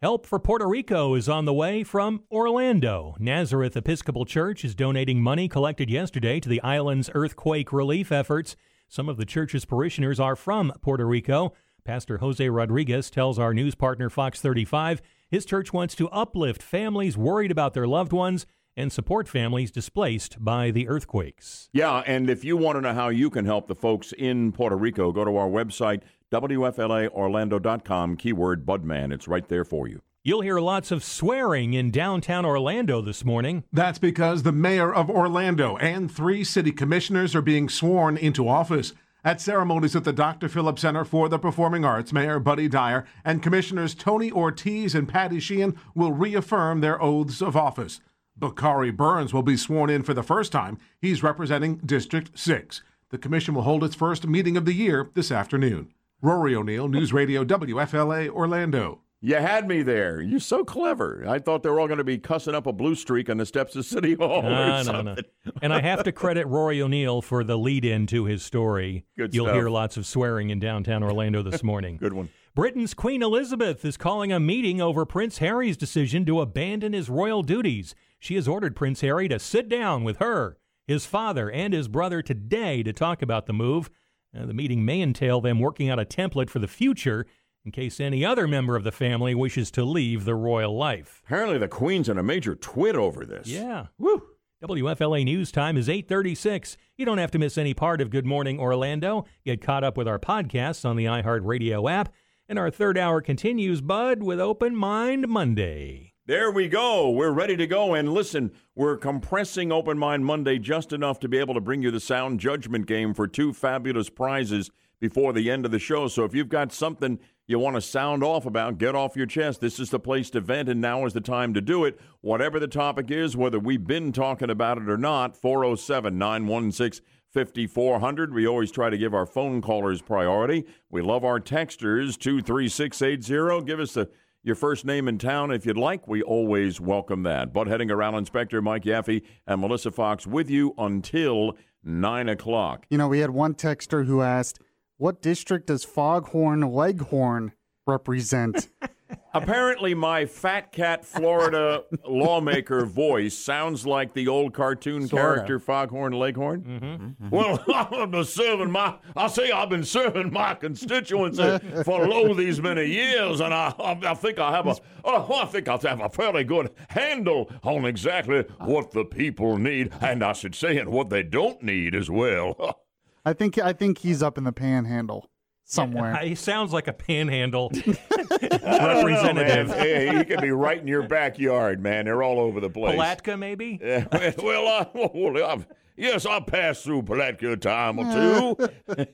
Help for Puerto Rico is on the way from Orlando. Nazareth Episcopal Church is donating money collected yesterday to the island's earthquake relief efforts. Some of the church's parishioners are from Puerto Rico. Pastor Jose Rodriguez tells our news partner Fox 35 his church wants to uplift families worried about their loved ones and support families displaced by the earthquakes. Yeah, and if you want to know how you can help the folks in Puerto Rico, go to our website, WFLAOrlando.com, keyword Budman. It's right there for you. You'll hear lots of swearing in downtown Orlando this morning. That's because the mayor of Orlando and three city commissioners are being sworn into office. At ceremonies at the Dr. Phillips Center for the Performing Arts, Mayor Buddy Dyer and Commissioners Tony Ortiz and Patty Sheehan will reaffirm their oaths of office. Bakari Burns will be sworn in for the first time. He's representing District 6. The commission will hold its first meeting of the year this afternoon. Rory O'Neill, News Radio WFLA Orlando. You had me there. You're so clever. I thought they were all going to be cussing up a blue streak on the steps of City Hall. or Ah, no, no. And I have to credit Rory O'Neill for the lead in to his story. Good You'll stuff. hear lots of swearing in downtown Orlando this morning. Good one. Britain's Queen Elizabeth is calling a meeting over Prince Harry's decision to abandon his royal duties. She has ordered Prince Harry to sit down with her, his father, and his brother today to talk about the move. Uh, the meeting may entail them working out a template for the future in case any other member of the family wishes to leave the royal life. Apparently, the Queen's in a major twit over this. Yeah. Woo. WFLA News Time is 836. You don't have to miss any part of Good Morning Orlando. Get caught up with our podcasts on the iHeartRadio app. And our third hour continues, Bud, with Open Mind Monday. There we go. We're ready to go. And listen, we're compressing Open Mind Monday just enough to be able to bring you the sound judgment game for two fabulous prizes before the end of the show. So if you've got something you want to sound off about, get off your chest. This is the place to vent, and now is the time to do it. Whatever the topic is, whether we've been talking about it or not, 407 916 5400. We always try to give our phone callers priority. We love our texters, 23680. Give us the your first name in town if you'd like. We always welcome that. Bud Hedinger, Alan Spector Mike Yaffee and Melissa Fox with you until 9 o'clock. You know, we had one texter who asked, "What district does Foghorn Leghorn represent?" Apparently, my Fat Cat Florida lawmaker voice sounds like the old cartoon Sorta. character Foghorn Leghorn. Mm-hmm. Well, I've been serving my, I say I've been serving my constituency for lo these many years, and I, I, I think I have a, oh, I think I have a fairly good handle on exactly what the people need, and I should say, and what they don't need as well. I think I think he's up in the panhandle somewhere. He sounds like a panhandle I don't know, representative. Hey, he could be right in your backyard, man. They're all over the place. Palatka, maybe? Yeah, well, I, well I've, yes, I passed through Palatka a time or two.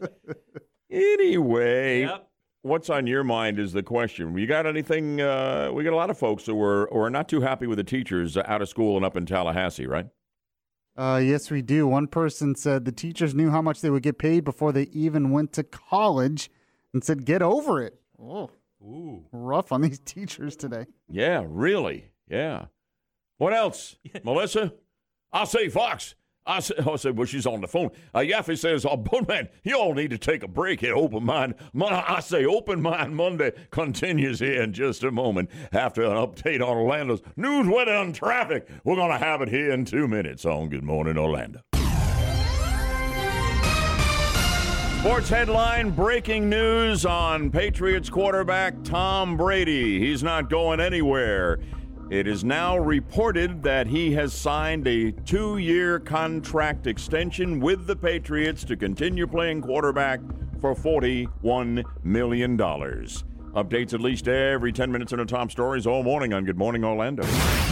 anyway, what's on your mind is the question. You got anything? Uh, we got a lot of folks who are, who are not too happy with the teachers out of school and up in Tallahassee, right? Uh, yes, we do. One person said the teachers knew how much they would get paid before they even went to college, and said, "Get over it." Oh, Ooh. rough on these teachers today. Yeah, really. Yeah. What else, Melissa? I'll say Fox. I said, I said, well, she's on the phone. Uh, Yaffee says, oh, but man, you all need to take a break at Open Mind. I say Open Mind Monday continues here in just a moment after an update on Orlando's news, weather, and traffic. We're going to have it here in two minutes on Good Morning Orlando. Sports headline breaking news on Patriots quarterback Tom Brady. He's not going anywhere. It is now reported that he has signed a two year contract extension with the Patriots to continue playing quarterback for $41 million. Updates at least every 10 minutes in the top stories all morning on Good Morning Orlando.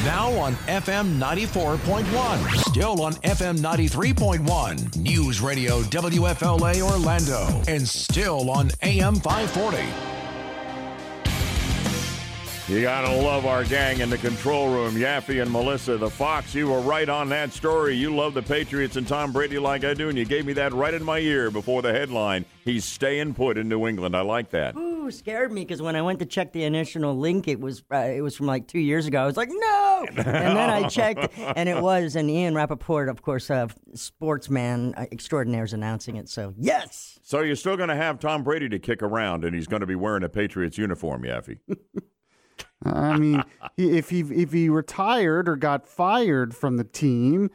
Now on FM 94.1. Still on FM 93.1. News Radio WFLA Orlando. And still on AM 540. You gotta love our gang in the control room, Yaffee and Melissa, the Fox. You were right on that story. You love the Patriots and Tom Brady like I do, and you gave me that right in my ear before the headline. He's staying put in New England. I like that. Ooh, scared me because when I went to check the initial link, it was uh, it was from like two years ago. I was like, no, and then I checked, and it was. And Ian Rapoport, of course, uh, sportsman uh, extraordinaire, is announcing it. So yes, So you're still gonna have Tom Brady to kick around, and he's gonna be wearing a Patriots uniform, Yaffee. I mean, he, if he if he retired or got fired from the team,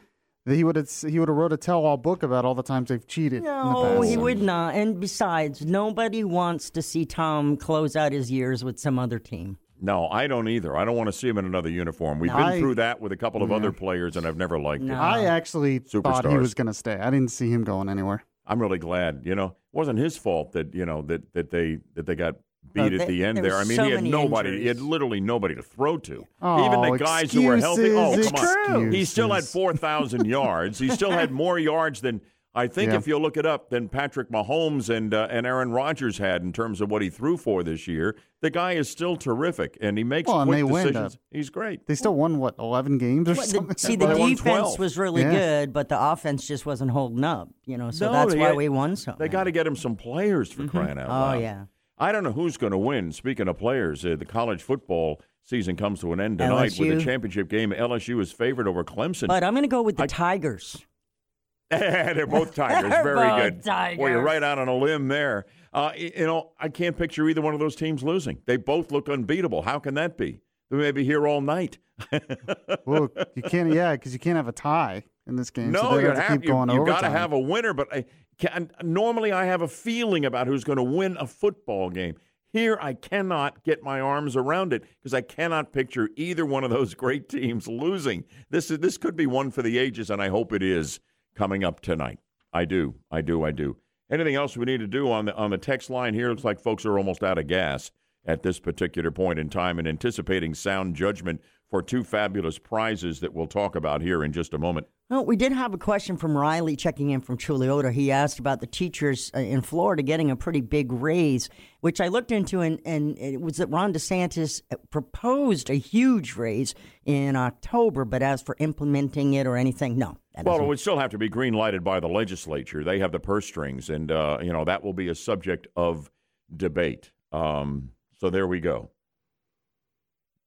he would have he would have wrote a tell-all book about all the times they've cheated. in the no, he would not. And besides, nobody wants to see Tom close out his years with some other team. No, I don't either. I don't want to see him in another uniform. We've No. been I- through that with a couple of Yeah. other players, and I've never liked it. I actually thought he was going to stay. I didn't see him going anywhere. I'm really glad. You know, it wasn't his fault that you know that that they that they got beat Uh, at they- the end there there. I mean, so he had many nobody. He had literally nobody to throw to. Oh, Even the guys who were healthy. Oh, excuses, come on. He still had four thousand yards. He still had more yards than I think, Yeah. if you look it up, than Patrick Mahomes and uh, and Aaron Rodgers had in terms of what he threw for this year. The guy is still terrific, and he makes Well, and quick they win. decisions. uh, He's great. They still won what eleven games or Well, something. the, see, the They won defense was really Yeah. good, but the offense just wasn't holding up. You know, so No, that's why had- we won so. They got to get him some players for crying out loud. Oh, loud. yeah. I don't know who's going to win. Speaking of players, uh, the college football season comes to an end tonight with LSU. a championship game. LSU is favored over Clemson. But I'm going to go with the Tigers. They're both Tigers. They're Very both good. Well, you're right out on a limb there. Uh, you know, I can't picture either one of those teams losing. They both look unbeatable. How can that be? We may be here all night. well, you can't. Yeah, because you can't have a tie in this game. No, they you have to have keep going you, you got to have a winner. But I can, normally I have a feeling about who's going to win a football game. Here, I cannot get my arms around it because I cannot picture either one of those great teams losing. This is this could be one for the ages, and I hope it is coming up tonight. I do, I do, I do. Anything else we need to do on the on the text line here? Looks like folks are almost out of gas at this particular point in time and anticipating sound judgment for two fabulous prizes that we'll talk about here in just a moment. Well, we did have a question from Riley checking in from Chuluota. He asked about the teachers uh, in Florida getting a pretty big raise, which I looked into, and, and it was that Ron DeSantis uh, proposed a huge raise in October, but as for implementing it or anything, no. Well, isn't- it would still have to be green lighted by the legislature. They have the purse strings, and uh, you know that will be a subject of debate. Um, so there we go.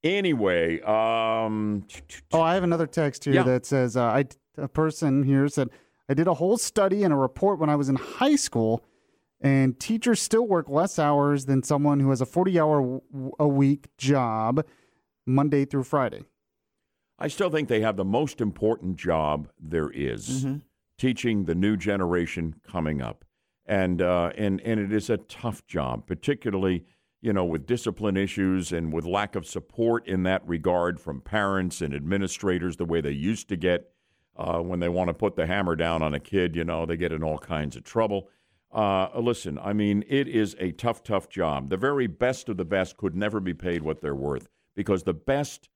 Anyway, um, Oh, I have another text here Yeah. that says uh, I a person here said I did a whole study and a report when I was in high school, and teachers still work less hours than someone who has a forty-hour a week job, Monday through Friday. I still think they have the most important job there is, teaching the new generation coming up, and uh, and and it is a tough job, particularly you know with discipline issues and with lack of support in that regard from parents and administrators the way they used to get uh, when they want to put the hammer down on a kid. You know they get in all kinds of trouble. Uh, listen, I mean, it is a tough, tough job. The very best of the best could never be paid what they're worth because the best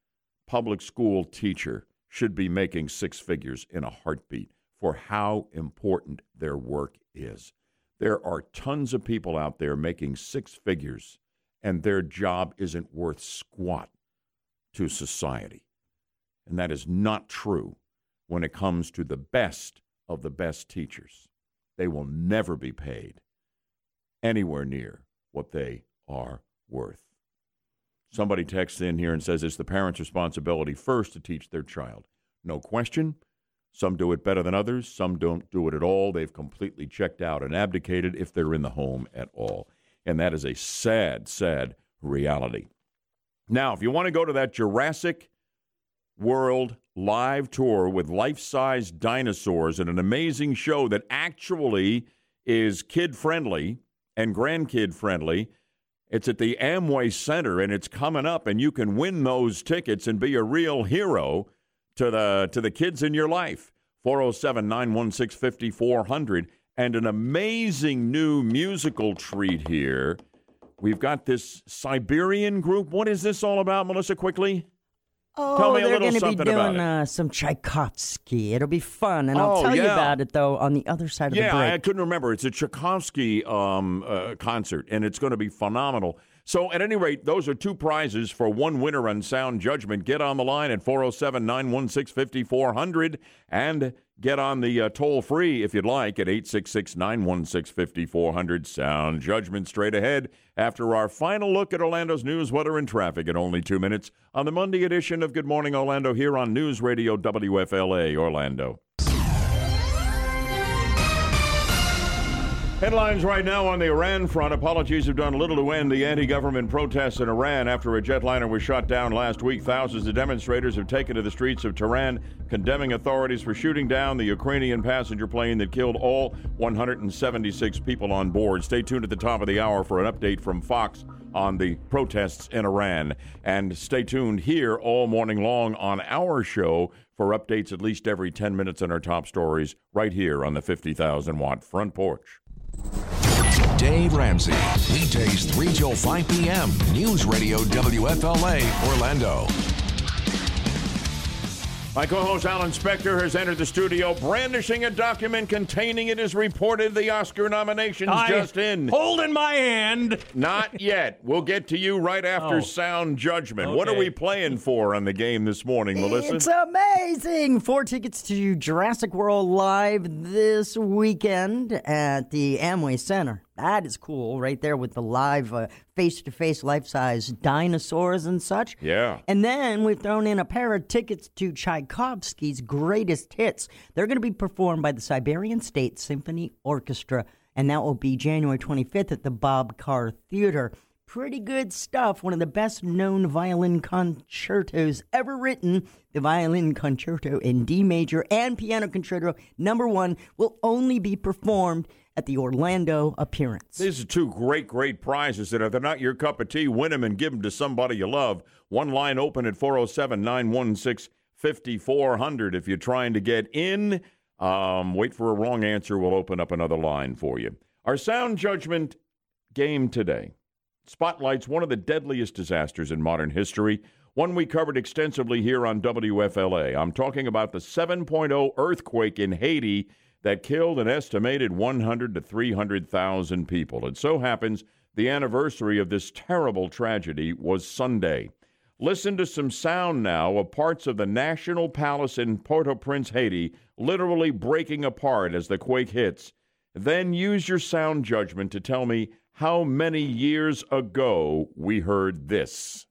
public school teacher should be making six figures in a heartbeat for how important their work is. There are tons of people out there making six figures, and their job isn't worth squat to society. And that is not true when it comes to the best of the best teachers. They will never be paid anywhere near what they are worth. Somebody texts in here and says it's the parent's responsibility first to teach their child. No question. Some do it better than others. Some don't do it at all. They've completely checked out and abdicated if they're in the home at all. And that is a sad, sad reality. Now, if you want to go to that Jurassic World live tour with life size dinosaurs and an amazing show that actually is kid friendly and grandkid friendly. It's at the Amway Center and it's coming up and you can win those tickets and be a real hero to the to the kids in your life. 407-916-5400 and an amazing new musical treat here. We've got this Siberian group. What is this all about, Melissa quickly? Oh, Tell me they're gonna be doing. Uh, some Tchaikovsky. It'll be fun, and I'll Oh, tell you about it though on the other side of yeah, the break. I couldn't remember. It's a Tchaikovsky um, uh, concert, and it's going to be phenomenal. So, at any rate, those are two prizes for one winner on sound judgment. Get on the line at 407 916 5400 and get on the uh, toll free if you'd like at 866 916 5400. Sound judgment straight ahead after our final look at Orlando's news, weather, and traffic in only two minutes on the Monday edition of Good Morning Orlando here on News Radio WFLA Orlando. Headlines right now on the Iran front. Apologies have done little to end the anti government protests in Iran after a jetliner was shot down last week. Thousands of demonstrators have taken to the streets of Tehran, condemning authorities for shooting down the Ukrainian passenger plane that killed all 176 people on board. Stay tuned at the top of the hour for an update from Fox on the protests in Iran. And stay tuned here all morning long on our show for updates at least every 10 minutes on our top stories right here on the 50,000 watt front porch. Dave Ramsey, weekdays 3 till 5 p.m. News Radio WFLA, Orlando. My co host Alan Spector has entered the studio brandishing a document containing it is reported the Oscar nominations I- just in. Hold in my hand. Not yet. We'll get to you right after Oh. sound judgment. What are we playing for on the game this morning, Melissa? It's amazing! Four tickets to Jurassic World Live this weekend at the Amway Center. That is cool, right there with the live, face to face, life size dinosaurs and such. Yeah. And then we've thrown in a pair of tickets to Tchaikovsky's greatest hits. They're going to be performed by the Siberian State Symphony Orchestra, and that will be January 25th at the Bob Carr Theater. Pretty good stuff. One of the best known violin concertos ever written. The violin concerto in D major and piano concerto number one will only be performed at the Orlando appearance. These are two great, great prizes that if they're not your cup of tea, win them and give them to somebody you love. One line open at 407 916 5400. If you're trying to get in, um, wait for a wrong answer. We'll open up another line for you. Our sound judgment game today spotlights one of the deadliest disasters in modern history, one we covered extensively here on WFLA. I'm talking about the 7.0 earthquake in Haiti that killed an estimated 100 to 300,000 people. It so happens the anniversary of this terrible tragedy was Sunday. Listen to some sound now of parts of the National Palace in Port au Prince, Haiti, literally breaking apart as the quake hits. Then use your sound judgment to tell me how many years ago we heard this.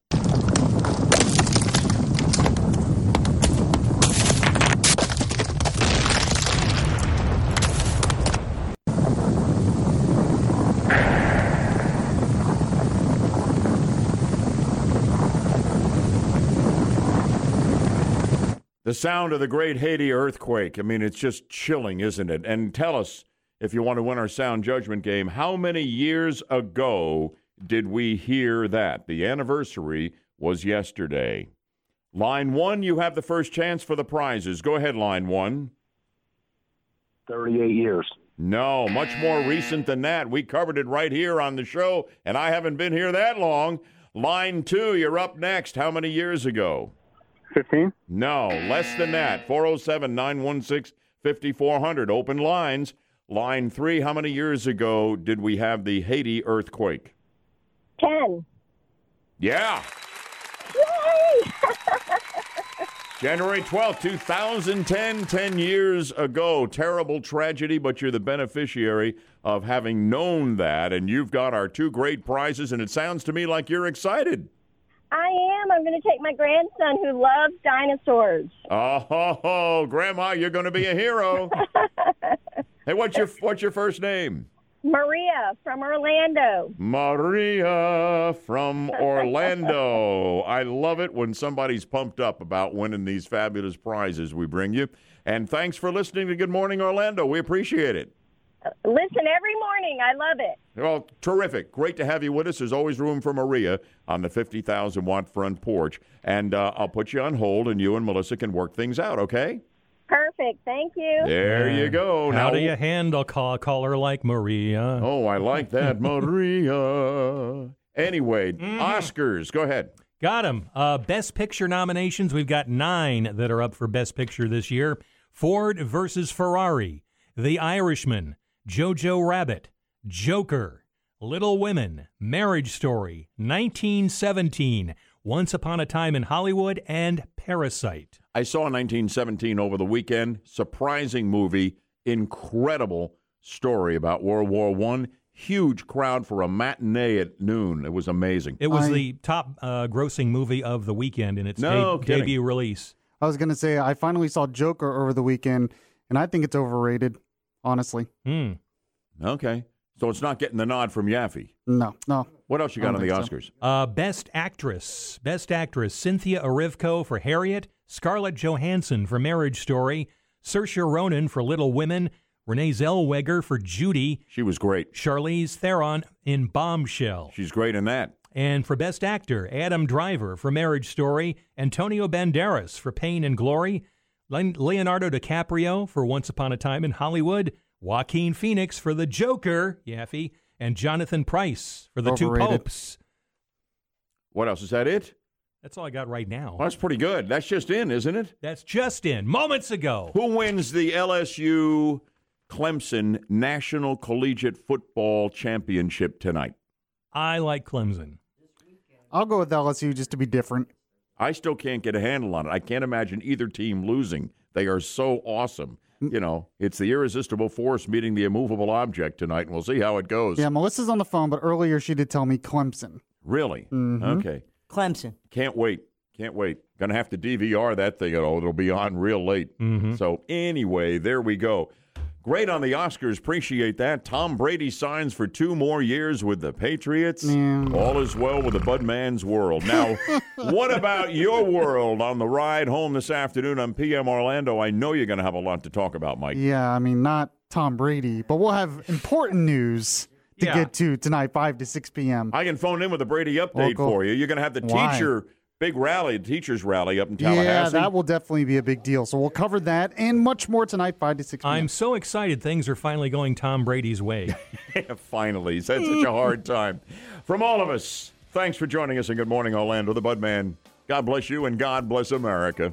The sound of the great Haiti earthquake. I mean, it's just chilling, isn't it? And tell us, if you want to win our sound judgment game, how many years ago did we hear that? The anniversary was yesterday. Line one, you have the first chance for the prizes. Go ahead, line one. 38 years. No, much more recent than that. We covered it right here on the show, and I haven't been here that long. Line two, you're up next. How many years ago? 15? No, less than that. 407 916 5400. Open lines. Line three, how many years ago did we have the Haiti earthquake? 10. Yeah. Yay! January 12th, 2010, 10 years ago. Terrible tragedy, but you're the beneficiary of having known that, and you've got our two great prizes, and it sounds to me like you're excited. I am. I'm going to take my grandson who loves dinosaurs. Oh, ho, ho. Grandma, you're going to be a hero. hey, what's your what's your first name? Maria from Orlando. Maria from Orlando. I love it when somebody's pumped up about winning these fabulous prizes we bring you. And thanks for listening to Good Morning Orlando. We appreciate it. Listen every morning. I love it. Well, terrific. Great to have you with us. There's always room for Maria on the 50,000 watt front porch. And uh, I'll put you on hold, and you and Melissa can work things out, okay? Perfect. Thank you. There you go. How now, do you handle a call, caller like Maria? Oh, I like that, Maria. Anyway, Oscars. Go ahead. Got him. Uh, Best Picture nominations. We've got nine that are up for Best Picture this year Ford versus Ferrari, The Irishman, Jojo Rabbit, Joker, Little Women, Marriage Story, 1917, Once Upon a Time in Hollywood, and Parasite. I saw 1917 over the weekend. Surprising movie. Incredible story about World War One. Huge crowd for a matinee at noon. It was amazing. It was I- the top uh, grossing movie of the weekend in its No de- debut release. I was gonna say I finally saw Joker over the weekend, and I think it's overrated. Honestly, Hmm. Okay. So it's not getting the nod from Yaffee. no, no. What else you got on the think so. Oscars? Uh, Best Actress. Best Actress Cynthia Erivo for Harriet, Scarlett Johansson for Marriage Story, Saoirse Ronan for Little Women, Renee Zellweger for Judy, She was great. Charlize Theron in Bombshell. She's great in that. And for Best Actor, Adam Driver for Marriage Story, Antonio Banderas for Pain and Glory, Le- Leonardo DiCaprio for Once Upon a Time in Hollywood, Joaquin Phoenix for The Joker, Yaffee, and Jonathan Pryce for The Two Overrated. Popes. What else? Is that it? That's all I got right now. Well, that's pretty good. That's just in, isn't it? That's just in moments ago. Who wins the LSU Clemson National Collegiate Football Championship tonight? I like Clemson. I'll go with LSU just to be different. I still can't get a handle on it. I can't imagine either team losing. They are so awesome. You know, it's the irresistible force meeting the immovable object tonight, and we'll see how it goes. Yeah, Melissa's on the phone, but earlier she did tell me Clemson. Really? Mhm. Okay. Clemson. Can't wait. Can't wait. Gonna have to DVR that thing. Oh, it'll be on real late. Mhm. So anyway, there we go. Great on the Oscars. Appreciate that. Tom Brady signs for two more years with the Patriots. All is well with the Budman's world. Now, what about your world on the ride home this afternoon on PM Orlando? I know you're going to have a lot to talk about, Mike. Yeah, I mean not Tom Brady, but we'll have important news to Yeah. get to tonight, five to six p.m. I can phone in with a Brady update Local. for you. You're going to have the Why? teacher big rally, teachers rally up in Tallahassee. Yeah, that will definitely be a big deal. So we'll cover that and much more tonight, five to six. p.m. I'm so excited things are finally going Tom Brady's way. Finally, he's had such a hard time. From all of us, thanks for joining us and good morning, Orlando. The Budman God bless you and God bless America.